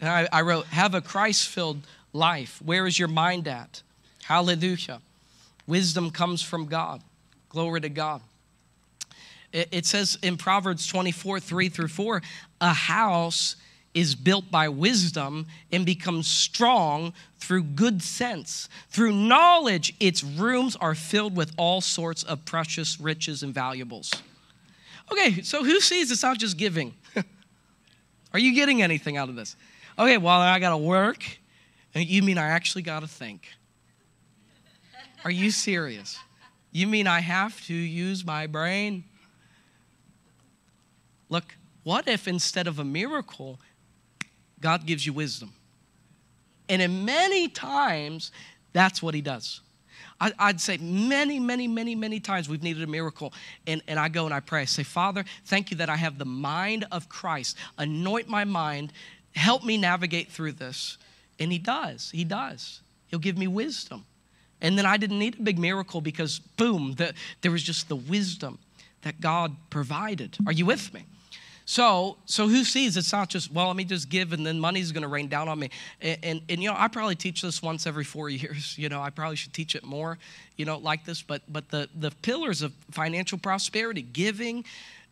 And I, I wrote, Have a Christ filled life. Where is your mind at? Hallelujah. Wisdom comes from God. Glory to God. It says in Proverbs 24, 3 through 4, a house is built by wisdom and becomes strong through good sense. Through knowledge, its rooms are filled with all sorts of precious riches and valuables. Okay, so who sees it's not just giving? are you getting anything out of this? Okay, well, I got to work. Uh, you mean I actually got to think? Are you serious? You mean I have to use my brain? Look, what if instead of a miracle, God gives you wisdom? And in many times, that's what He does. I'd say many, many, many, many times we've needed a miracle. And, and I go and I pray. I say, Father, thank you that I have the mind of Christ. Anoint my mind. Help me navigate through this. And He does. He does. He'll give me wisdom. And then I didn't need a big miracle because, boom, the, there was just the wisdom that God provided. Are you with me? So, so who sees it's not just, well, let me just give and then money's going to rain down on me. And, and, and, you know, I probably teach this once every four years. You know, I probably should teach it more, you know, like this. But, but the, the pillars of financial prosperity, giving,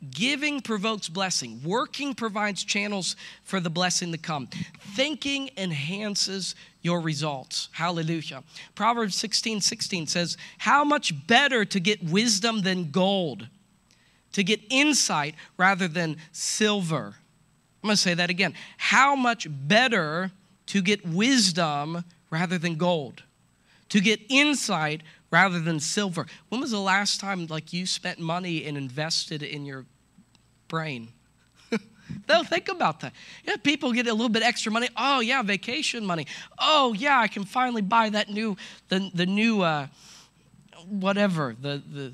Giving provokes blessing. Working provides channels for the blessing to come. Thinking enhances your results. Hallelujah. Proverbs 16 16 says, How much better to get wisdom than gold, to get insight rather than silver. I'm going to say that again. How much better to get wisdom rather than gold, to get insight rather than silver. When was the last time like you spent money and invested in your brain? They'll think about that. Yeah, people get a little bit extra money. Oh yeah, vacation money. Oh yeah, I can finally buy that new the the new uh, whatever the the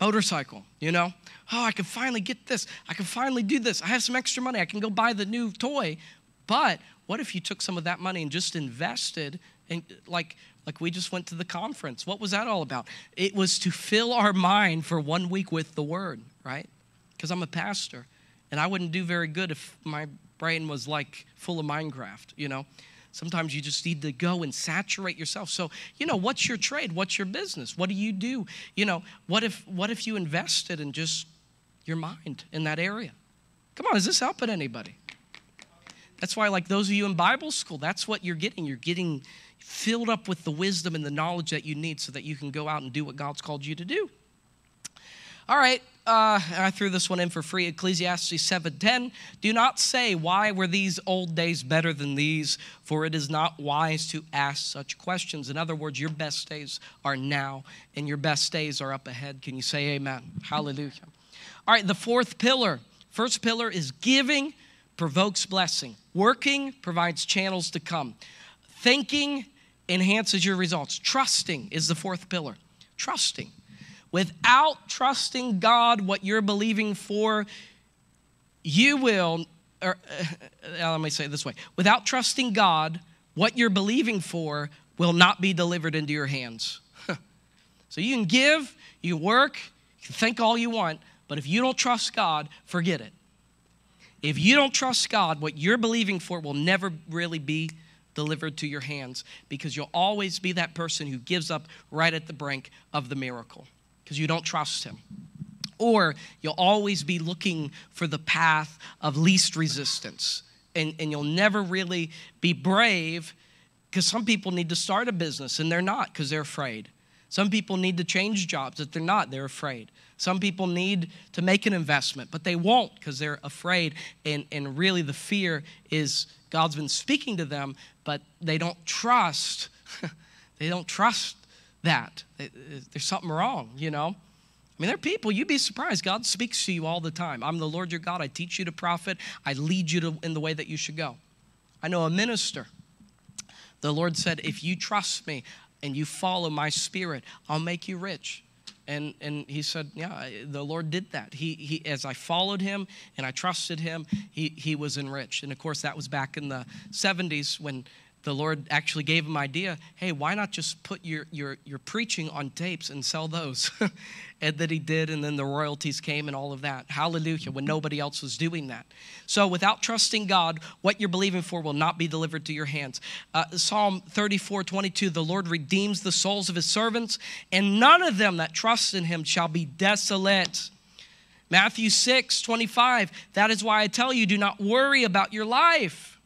motorcycle. You know. oh, I can finally get this. I can finally do this. I have some extra money. I can go buy the new toy. But what if you took some of that money and just invested in, like, like we just went to the conference? What was that all about? It was to fill our mind for one week with the word, right? Because I'm a pastor and I wouldn't do very good if my brain was like full of Minecraft, you know? Sometimes you just need to go and saturate yourself. So, you know, what's your trade? What's your business? What do you do? You know, what if what if you invested in just your mind in that area? Come on, is this helping anybody? That's why, like those of you in Bible school, that's what you're getting. You're getting filled up with the wisdom and the knowledge that you need so that you can go out and do what God's called you to do. All right, uh, I threw this one in for free. Ecclesiastes 7:10. Do not say, "Why were these old days better than these?" For it is not wise to ask such questions. In other words, your best days are now, and your best days are up ahead. Can you say Amen? Hallelujah. All right, the fourth pillar. First pillar is giving provokes blessing. Working provides channels to come. Thinking enhances your results. Trusting is the fourth pillar. Trusting. Without trusting God, what you're believing for, you will, or uh, let me say it this way without trusting God, what you're believing for will not be delivered into your hands. so you can give, you work, you can think all you want, but if you don't trust God, forget it. If you don't trust God, what you're believing for will never really be delivered to your hands because you'll always be that person who gives up right at the brink of the miracle because you don't trust Him. Or you'll always be looking for the path of least resistance and, and you'll never really be brave because some people need to start a business and they're not because they're afraid. Some people need to change jobs if they're not, they're afraid. Some people need to make an investment, but they won't because they're afraid. And, and really, the fear is God's been speaking to them, but they don't trust. they don't trust that. There's something wrong, you know? I mean, there are people, you'd be surprised. God speaks to you all the time. I'm the Lord your God. I teach you to profit. I lead you to, in the way that you should go. I know a minister. The Lord said, If you trust me and you follow my spirit, I'll make you rich. And, and he said, Yeah, the Lord did that. He, he, as I followed him and I trusted him, he, he was enriched. And of course, that was back in the 70s when the Lord actually gave him idea, hey, why not just put your, your, your preaching on tapes and sell those? and that he did, and then the royalties came and all of that. Hallelujah, when nobody else was doing that. So without trusting God, what you're believing for will not be delivered to your hands. Uh, Psalm 34, 22, the Lord redeems the souls of his servants, and none of them that trust in him shall be desolate. Matthew 6, 25, that is why I tell you, do not worry about your life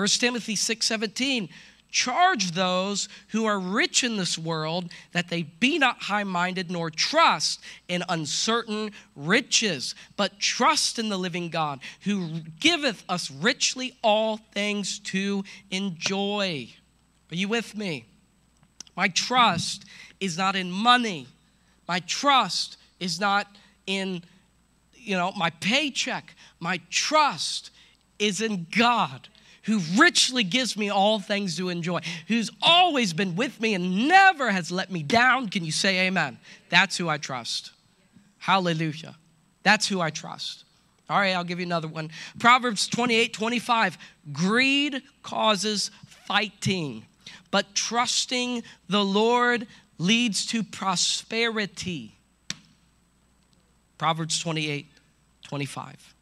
1 Timothy 6:17 charge those who are rich in this world that they be not high-minded nor trust in uncertain riches but trust in the living God who giveth us richly all things to enjoy. Are you with me? My trust is not in money. My trust is not in you know my paycheck. My trust is in God who richly gives me all things to enjoy, who's always been with me and never has let me down. Can you say amen? That's who I trust. Hallelujah. That's who I trust. All right, I'll give you another one. Proverbs 28 25. Greed causes fighting, but trusting the Lord leads to prosperity. Proverbs 28 25.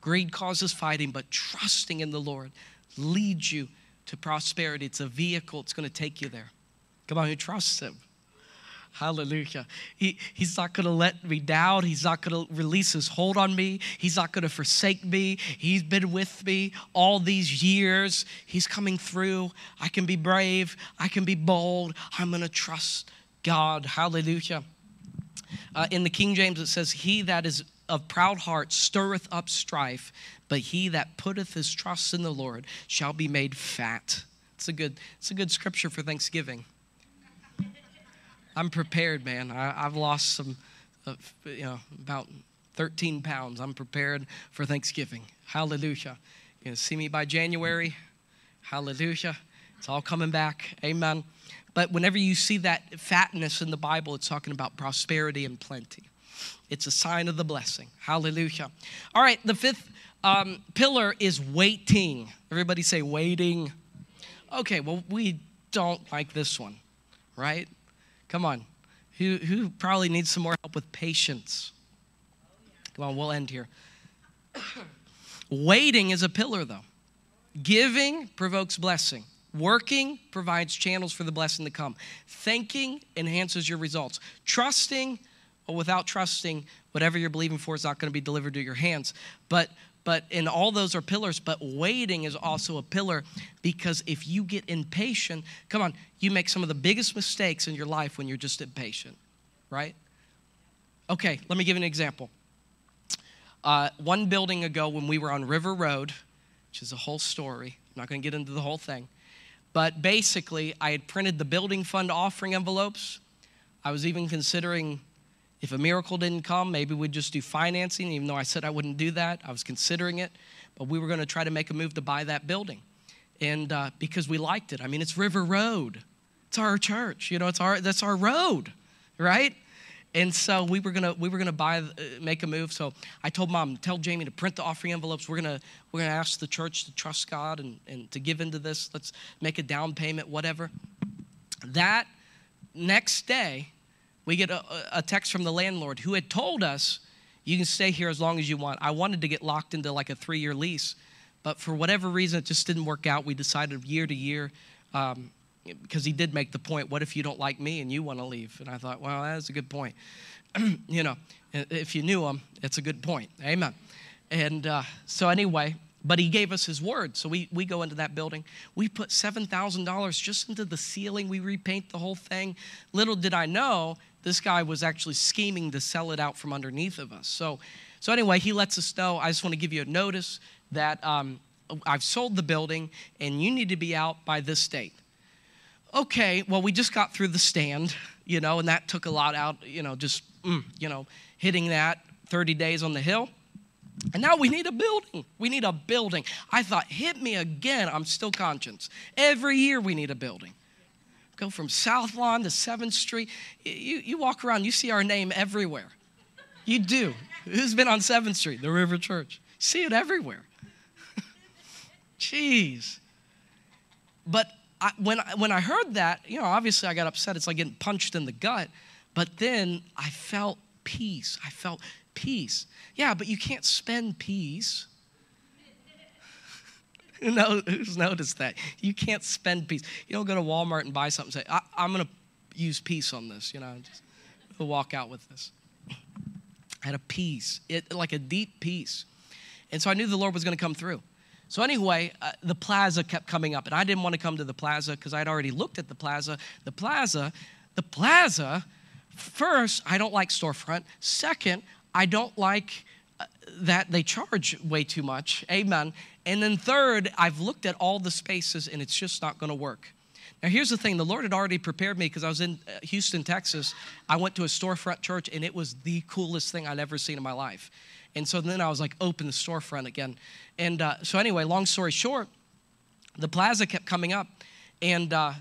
Greed causes fighting, but trusting in the Lord lead you to prosperity. It's a vehicle, it's going to take you there. Come on, who trusts Him? Hallelujah. He, he's not going to let me down. He's not going to release his hold on me. He's not going to forsake me. He's been with me all these years. He's coming through. I can be brave. I can be bold. I'm going to trust God. Hallelujah. Uh, in the King James, it says, He that is of proud heart stirreth up strife, but he that putteth his trust in the Lord shall be made fat. It's a good, it's a good scripture for Thanksgiving. I'm prepared, man. I, have lost some, uh, you know, about 13 pounds. I'm prepared for Thanksgiving. Hallelujah. You know, see me by January. Hallelujah. It's all coming back. Amen. But whenever you see that fatness in the Bible, it's talking about prosperity and plenty. It's a sign of the blessing. Hallelujah. All right, the fifth um, pillar is waiting. Everybody say waiting. Okay, well, we don't like this one, right? Come on. Who, who probably needs some more help with patience? Come on, we'll end here. Waiting is a pillar, though. Giving provokes blessing. Working provides channels for the blessing to come. Thinking enhances your results. Trusting, well, without trusting, whatever you're believing for is not going to be delivered to your hands. But but and all those are pillars but waiting is also a pillar because if you get impatient come on you make some of the biggest mistakes in your life when you're just impatient right? Okay let me give you an example. Uh, one building ago when we were on river road which is a whole story i'm not going to get into the whole thing but basically i had printed the building fund offering envelopes. I was even considering if a miracle didn't come, maybe we'd just do financing, even though I said I wouldn't do that. I was considering it, but we were going to try to make a move to buy that building. And uh, because we liked it. I mean, it's River Road, it's our church, you know, it's our, that's our road, right? And so we were gonna we were gonna buy uh, make a move. So I told mom, tell Jamie to print the offering envelopes. We're gonna we're gonna ask the church to trust God and, and to give into this. Let's make a down payment, whatever. That next day, we get a, a text from the landlord who had told us, you can stay here as long as you want. I wanted to get locked into like a three year lease, but for whatever reason, it just didn't work out. We decided year to year, um, because he did make the point, what if you don't like me and you want to leave? And I thought, well, that's a good point. you know, if you knew him, it's a good point. Amen. And uh, so, anyway, but he gave us his word. So we, we go into that building. We put $7,000 just into the ceiling. We repaint the whole thing. Little did I know this guy was actually scheming to sell it out from underneath of us. So, so anyway, he lets us know. I just want to give you a notice that um, I've sold the building and you need to be out by this date. Okay, well, we just got through the stand, you know, and that took a lot out, you know, just, mm, you know, hitting that 30 days on the hill. And now we need a building. We need a building. I thought, hit me again. I'm still conscious. Every year we need a building go from South Lawn to 7th Street. You, you walk around, you see our name everywhere. You do. Who's been on 7th Street? The River Church. See it everywhere. Jeez. But I, when, when I heard that, you know, obviously I got upset. It's like getting punched in the gut. But then I felt peace. I felt peace. Yeah, but you can't spend peace Who knows, who's noticed that? You can't spend peace. You don't go to Walmart and buy something and say, I, am going to use peace on this, you know, just walk out with this. I had a peace, it, like a deep peace. And so I knew the Lord was going to come through. So, anyway, uh, the plaza kept coming up, and I didn't want to come to the plaza because I'd already looked at the plaza. The plaza, the plaza, first, I don't like storefront. Second, I don't like that they charge way too much. Amen. And then, third, I've looked at all the spaces and it's just not going to work. Now, here's the thing the Lord had already prepared me because I was in uh, Houston, Texas. I went to a storefront church and it was the coolest thing I'd ever seen in my life. And so then I was like, open the storefront again. And uh, so, anyway, long story short, the plaza kept coming up. And, uh,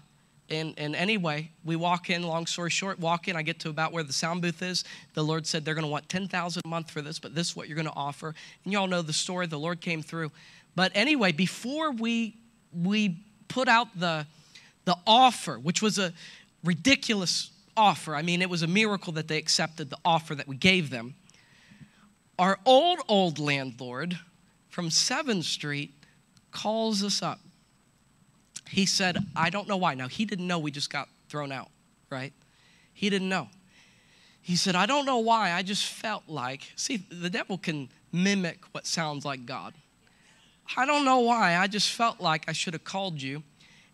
and, and anyway, we walk in, long story short, walk in. I get to about where the sound booth is. The Lord said they're going to want 10000 a month for this, but this is what you're going to offer. And you all know the story. The Lord came through. But anyway, before we we put out the the offer, which was a ridiculous offer. I mean, it was a miracle that they accepted the offer that we gave them. Our old old landlord from 7th Street calls us up. He said, I don't know why. Now, he didn't know we just got thrown out, right? He didn't know. He said, I don't know why. I just felt like, see, the devil can mimic what sounds like God. I don't know why. I just felt like I should have called you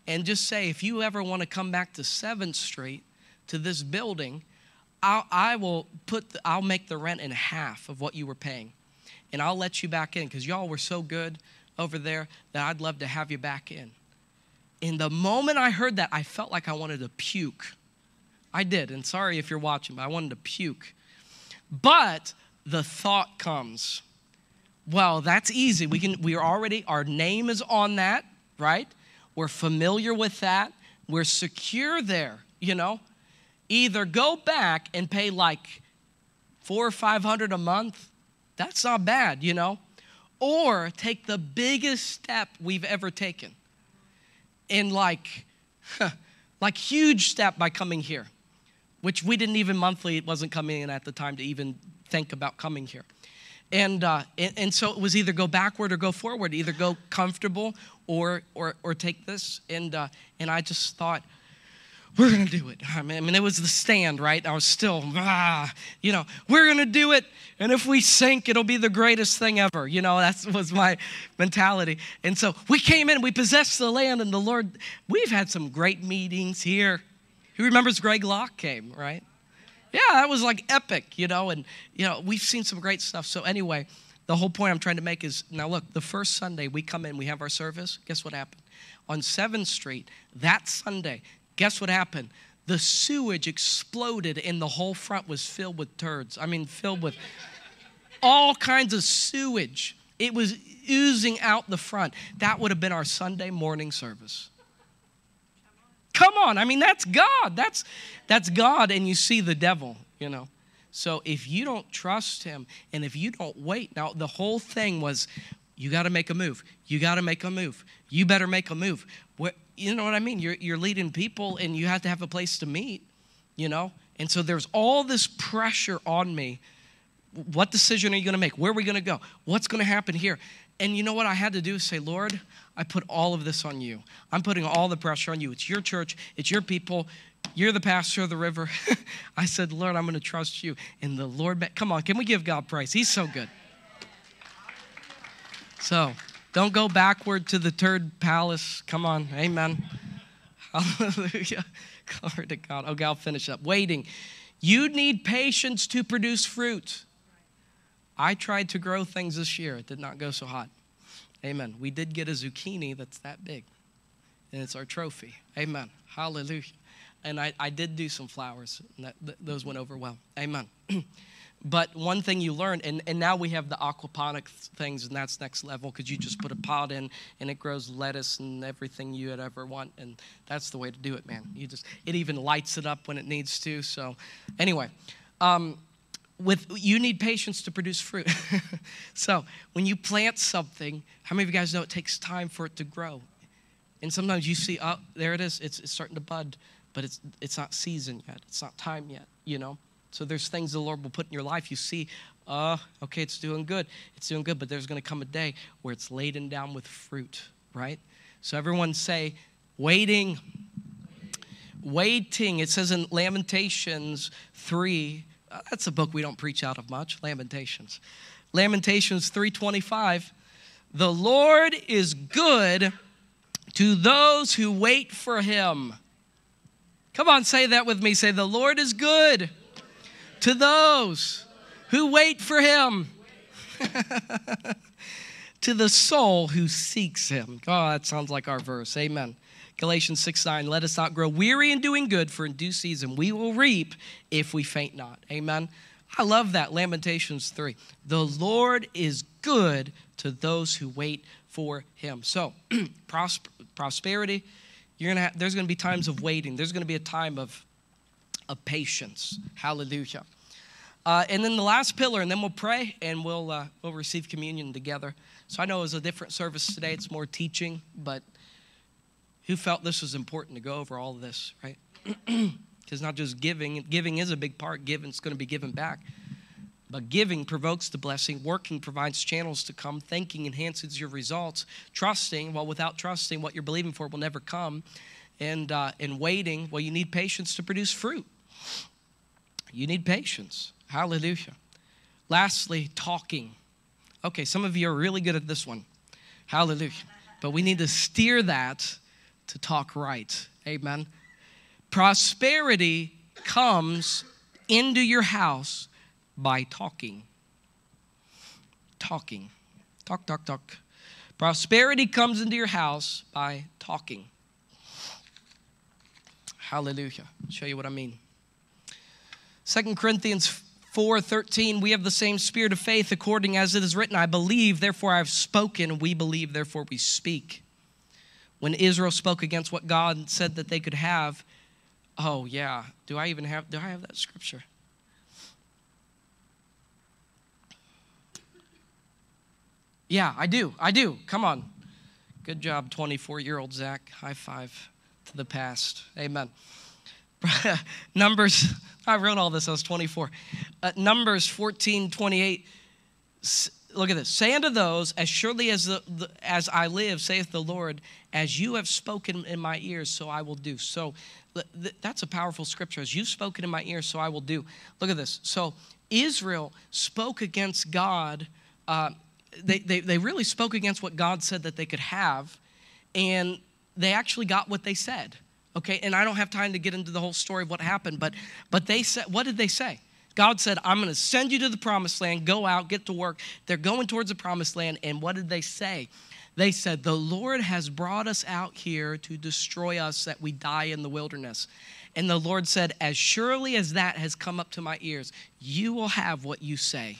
and just say, if you ever want to come back to 7th Street to this building, I'll, I will put, the, I'll make the rent in half of what you were paying. And I'll let you back in because y'all were so good over there that I'd love to have you back in. In the moment I heard that, I felt like I wanted to puke. I did, and sorry if you're watching, but I wanted to puke. But the thought comes, well, that's easy. We can we are already our name is on that, right? We're familiar with that. We're secure there, you know? Either go back and pay like four or 500 a month. That's not bad, you know? Or take the biggest step we've ever taken in like, like huge step by coming here, which we didn't even monthly, it wasn't coming in at the time to even think about coming here. And, uh, and, and, so it was either go backward or go forward, either go comfortable or, or, or take this. And, uh, and I just thought, we're going to do it. I mean, it was the stand, right? I was still, ah, you know, we're going to do it. And if we sink, it'll be the greatest thing ever. You know, that was my mentality. And so we came in, we possessed the land, and the Lord, we've had some great meetings here. Who remembers Greg Locke came, right? Yeah, that was like epic, you know, and, you know, we've seen some great stuff. So, anyway, the whole point I'm trying to make is now look, the first Sunday we come in, we have our service. Guess what happened? On 7th Street, that Sunday, guess what happened? The sewage exploded and the whole front was filled with turds. I mean, filled with all kinds of sewage. It was oozing out the front. That would have been our Sunday morning service. Come on. I mean, that's God. That's that's God and you see the devil, you know. So if you don't trust him and if you don't wait, now the whole thing was you got to make a move. You got to make a move. You better make a move. You know what I mean? You're, you're leading people and you have to have a place to meet, you know? And so there's all this pressure on me. What decision are you going to make? Where are we going to go? What's going to happen here? And you know what I had to do say, Lord, I put all of this on you. I'm putting all the pressure on you. It's your church, it's your people. You're the pastor of the river. I said, Lord, I'm going to trust you. And the Lord, come on, can we give God praise? He's so good. So don't go backward to the third palace. Come on, amen. Hallelujah. Glory to God. Okay, I'll finish up. Waiting. You need patience to produce fruit. I tried to grow things this year. It did not go so hot. Amen. We did get a zucchini that's that big, and it's our trophy. Amen. Hallelujah. And I, I did do some flowers, and that, th- those went over well. Amen. but one thing you learn, and, and now we have the aquaponic things, and that's next level because you just put a pot in and it grows lettuce and everything you would ever want. And that's the way to do it, man. You just, it even lights it up when it needs to. So, anyway. Um, with you need patience to produce fruit. so when you plant something, how many of you guys know it takes time for it to grow? And sometimes you see, oh, there it is, it's, it's starting to bud, but it's it's not season yet, it's not time yet, you know. So there's things the Lord will put in your life. You see, uh, okay, it's doing good, it's doing good, but there's going to come a day where it's laden down with fruit, right? So everyone say, waiting. Waiting. It says in Lamentations 3 uh, that's a book we don't preach out of much, Lamentations. Lamentations 3:25. The Lord is good to those who wait for him. Come on, say that with me. Say, The Lord is good to those who wait for him. to the soul who seeks him. Oh, that sounds like our verse. Amen. Galatians 6 9, let us not grow weary in doing good, for in due season we will reap if we faint not. Amen. I love that. Lamentations 3. The Lord is good to those who wait for him. So, prosper, prosperity, you're gonna have, there's going to be times of waiting, there's going to be a time of, of patience. Hallelujah. Uh, and then the last pillar, and then we'll pray and we'll, uh, we'll receive communion together. So I know it was a different service today, it's more teaching, but who felt this was important to go over all of this, right? Because not just giving, giving is a big part, giving's going to be given back. But giving provokes the blessing, working provides channels to come, thinking enhances your results, trusting, well, without trusting, what you're believing for will never come, and, uh, and waiting, well, you need patience to produce fruit. You need patience. Hallelujah. Lastly, talking. Okay, some of you are really good at this one. Hallelujah. But we need to steer that to talk right. Amen. Prosperity comes into your house by talking. Talking. Talk, talk, talk. Prosperity comes into your house by talking. Hallelujah. I'll show you what I mean. Second Corinthians 4:13 we have the same spirit of faith according as it is written I believe therefore I have spoken we believe therefore we speak. When Israel spoke against what God said that they could have, oh yeah, do I even have do I have that scripture? Yeah, I do. I do. Come on. Good job 24-year-old Zach. High five to the past. Amen. Numbers, I wrote all this, I was 24. Uh, Numbers 14, 28. Look at this. Say unto those, as surely as, the, the, as I live, saith the Lord, as you have spoken in my ears, so I will do. So that's a powerful scripture. As you've spoken in my ears, so I will do. Look at this. So Israel spoke against God. Uh, they, they, they really spoke against what God said that they could have, and they actually got what they said. Okay, and I don't have time to get into the whole story of what happened, but but they said, what did they say? God said, I'm going to send you to the promised land. Go out, get to work. They're going towards the promised land. And what did they say? They said, The Lord has brought us out here to destroy us that we die in the wilderness. And the Lord said, As surely as that has come up to my ears, you will have what you say.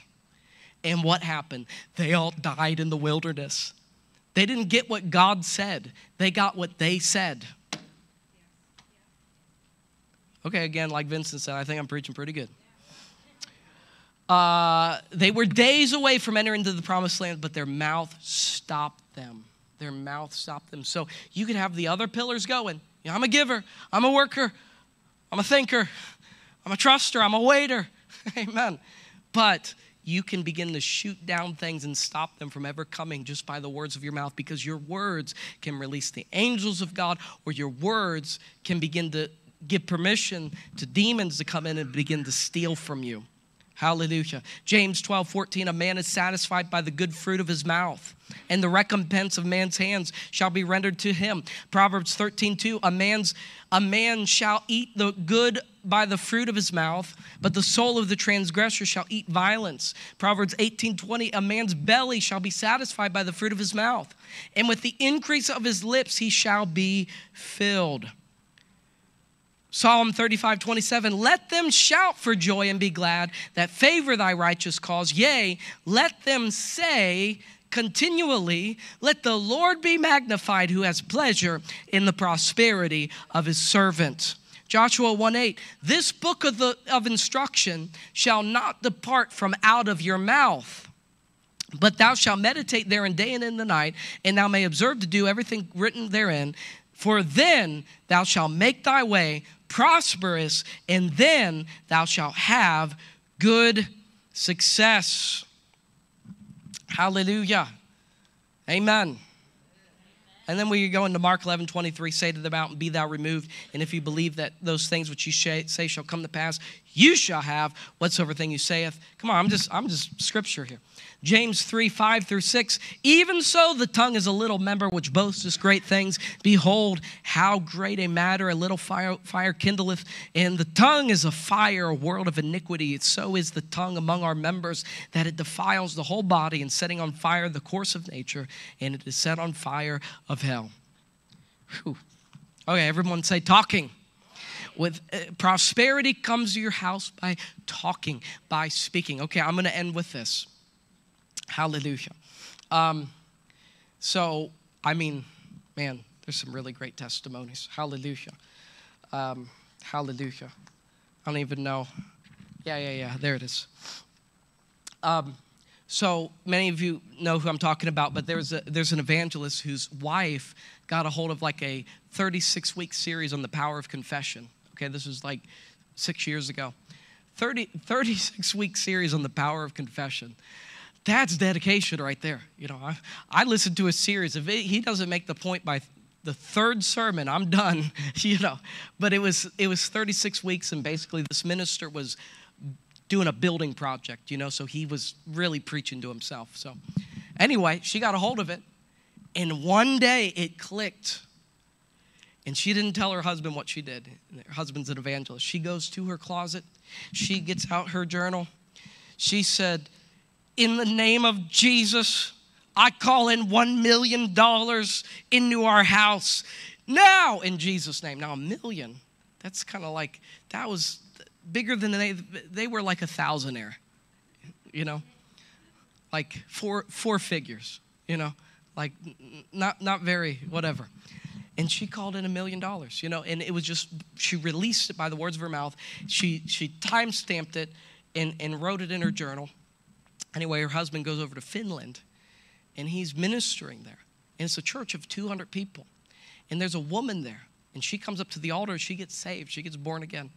And what happened? They all died in the wilderness. They didn't get what God said, they got what they said. Okay, again, like Vincent said, I think I'm preaching pretty good. Uh, they were days away from entering into the promised land, but their mouth stopped them. Their mouth stopped them. So you could have the other pillars going. You know, I'm a giver, I'm a worker, I'm a thinker, I'm a truster, I'm a waiter. Amen. But you can begin to shoot down things and stop them from ever coming just by the words of your mouth because your words can release the angels of God or your words can begin to give permission to demons to come in and begin to steal from you. Hallelujah. James 12, 14, a man is satisfied by the good fruit of his mouth, and the recompense of man's hands shall be rendered to him. Proverbs 13, 2, a man's a man shall eat the good by the fruit of his mouth, but the soul of the transgressor shall eat violence. Proverbs 18, 20, a man's belly shall be satisfied by the fruit of his mouth, and with the increase of his lips he shall be filled. Psalm 35, 27, let them shout for joy and be glad that favor thy righteous cause. Yea, let them say continually, let the Lord be magnified who has pleasure in the prosperity of his servant. Joshua 1 8, this book of, the, of instruction shall not depart from out of your mouth. But thou shalt meditate therein day and in the night, and thou may observe to do everything written therein. For then thou shalt make thy way prosperous, and then thou shalt have good success. Hallelujah. Amen. And then we go into Mark 11, 23, say to the mountain, Be thou removed. And if you believe that those things which you say shall come to pass, you shall have whatsoever thing you saith. Come on, I'm just, I'm just scripture here. James 3 5 through 6. Even so, the tongue is a little member which boasteth great things. Behold, how great a matter a little fire, fire kindleth. And the tongue is a fire, a world of iniquity. So is the tongue among our members, that it defiles the whole body, and setting on fire the course of nature, and it is set on fire of hell. Whew. Okay, everyone say talking with uh, prosperity comes to your house by talking by speaking okay i'm going to end with this Hallelujah. Um, so, I mean, man, there's some really great testimonies. Hallelujah. Um, hallelujah. I don't even know. Yeah, yeah, yeah. There it is. Um, so many of you know who I'm talking about, but there's a, there's an evangelist whose wife got a hold of like a 36 week series on the power of confession. Okay, this was like six years ago. 30, 36 week series on the power of confession. That's dedication right there. You know, I, I listened to a series. If he doesn't make the point by the third sermon, I'm done. You know, but it was it was 36 weeks, and basically this minister was doing a building project. You know, so he was really preaching to himself. So, anyway, she got a hold of it, and one day it clicked. And she didn't tell her husband what she did. Her husband's an evangelist. She goes to her closet. She gets out her journal. She said, in the name of Jesus, I call in $1 million into our house now in Jesus' name. Now, a million, that's kind of like, that was bigger than they, they were like a thousandaire, you know, like four, four figures, you know, like not, not very, whatever. And she called in a million dollars, you know, and it was just, she released it by the words of her mouth. She, she time stamped it and, and wrote it in her journal Anyway, her husband goes over to Finland and he's ministering there. And it's a church of 200 people. And there's a woman there, and she comes up to the altar, she gets saved, she gets born again.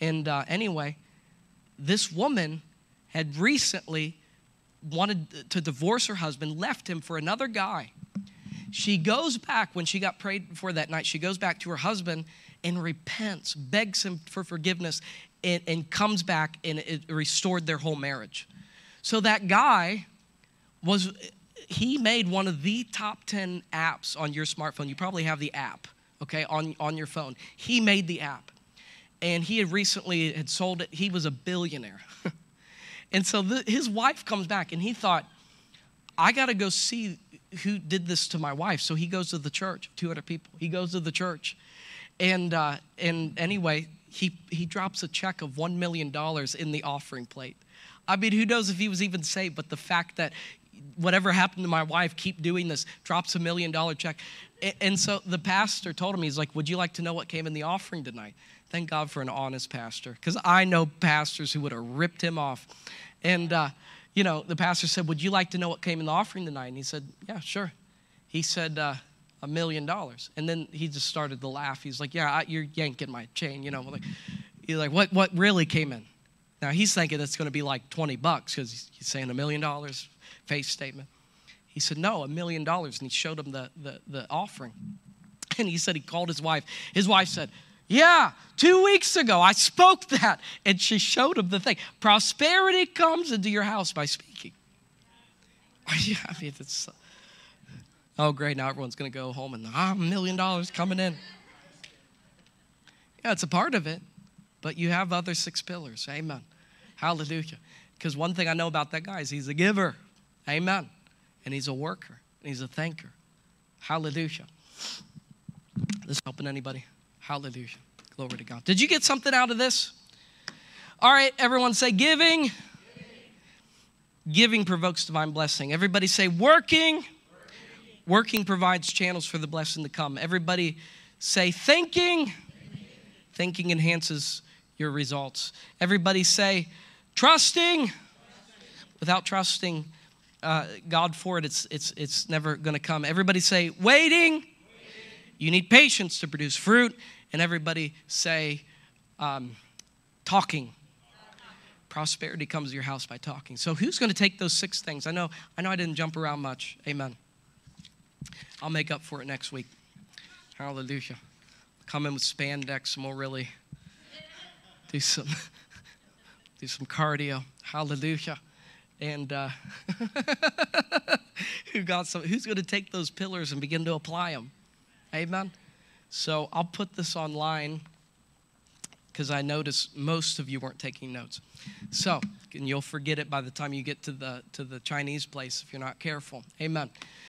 And uh, anyway, this woman had recently wanted to divorce her husband, left him for another guy. She goes back when she got prayed for that night, she goes back to her husband and repents, begs him for forgiveness, and, and comes back and it restored their whole marriage. So that guy was, he made one of the top 10 apps on your smartphone. You probably have the app, okay, on, on your phone. He made the app. And he had recently had sold it. He was a billionaire. and so the, his wife comes back and he thought, I got to go see who did this to my wife. So he goes to the church, 200 people. He goes to the church. And, uh, and anyway, he, he drops a check of $1 million in the offering plate. I mean, who knows if he was even saved, but the fact that whatever happened to my wife, keep doing this, drops a million dollar check. And so the pastor told him, he's like, Would you like to know what came in the offering tonight? Thank God for an honest pastor, because I know pastors who would have ripped him off. And, uh, you know, the pastor said, Would you like to know what came in the offering tonight? And he said, Yeah, sure. He said, uh, a million dollars. And then he just started to laugh. He's like, Yeah, I, you're yanking my chain, you know. Like, he's like, what, what really came in? Now he's thinking it's going to be like 20 bucks because he's saying a million dollars, face statement. He said, No, a million dollars. And he showed him the, the, the offering. And he said he called his wife. His wife said, yeah, two weeks ago I spoke that. And she showed him the thing. Prosperity comes into your house by speaking. I mean, it's, oh, great. Now everyone's going to go home and, ah, a million dollars coming in. Yeah, it's a part of it, but you have other six pillars. Amen. Hallelujah. Because one thing I know about that guy is he's a giver. Amen. And he's a worker. And he's a thinker. Hallelujah. This helping anybody? Hallelujah. Glory to God. Did you get something out of this? All right, everyone say giving. Giving, giving provokes divine blessing. Everybody say working. working. Working provides channels for the blessing to come. Everybody say thinking. Thinking, thinking enhances your results. Everybody say. Trusting. Without trusting uh, God for it, it's, it's, it's never going to come. Everybody say waiting. waiting. You need patience to produce fruit and everybody say, um, talking. Prosperity comes to your house by talking. So who's going to take those six things? I know, I know I didn't jump around much. Amen. I'll make up for it next week. Hallelujah. Come in with spandex and we'll really do some do some cardio. Hallelujah. And uh, who got some? Who's going to take those pillars and begin to apply them? Amen. So I'll put this online because I noticed most of you weren't taking notes. So, and you'll forget it by the time you get to the to the Chinese place if you're not careful. Amen.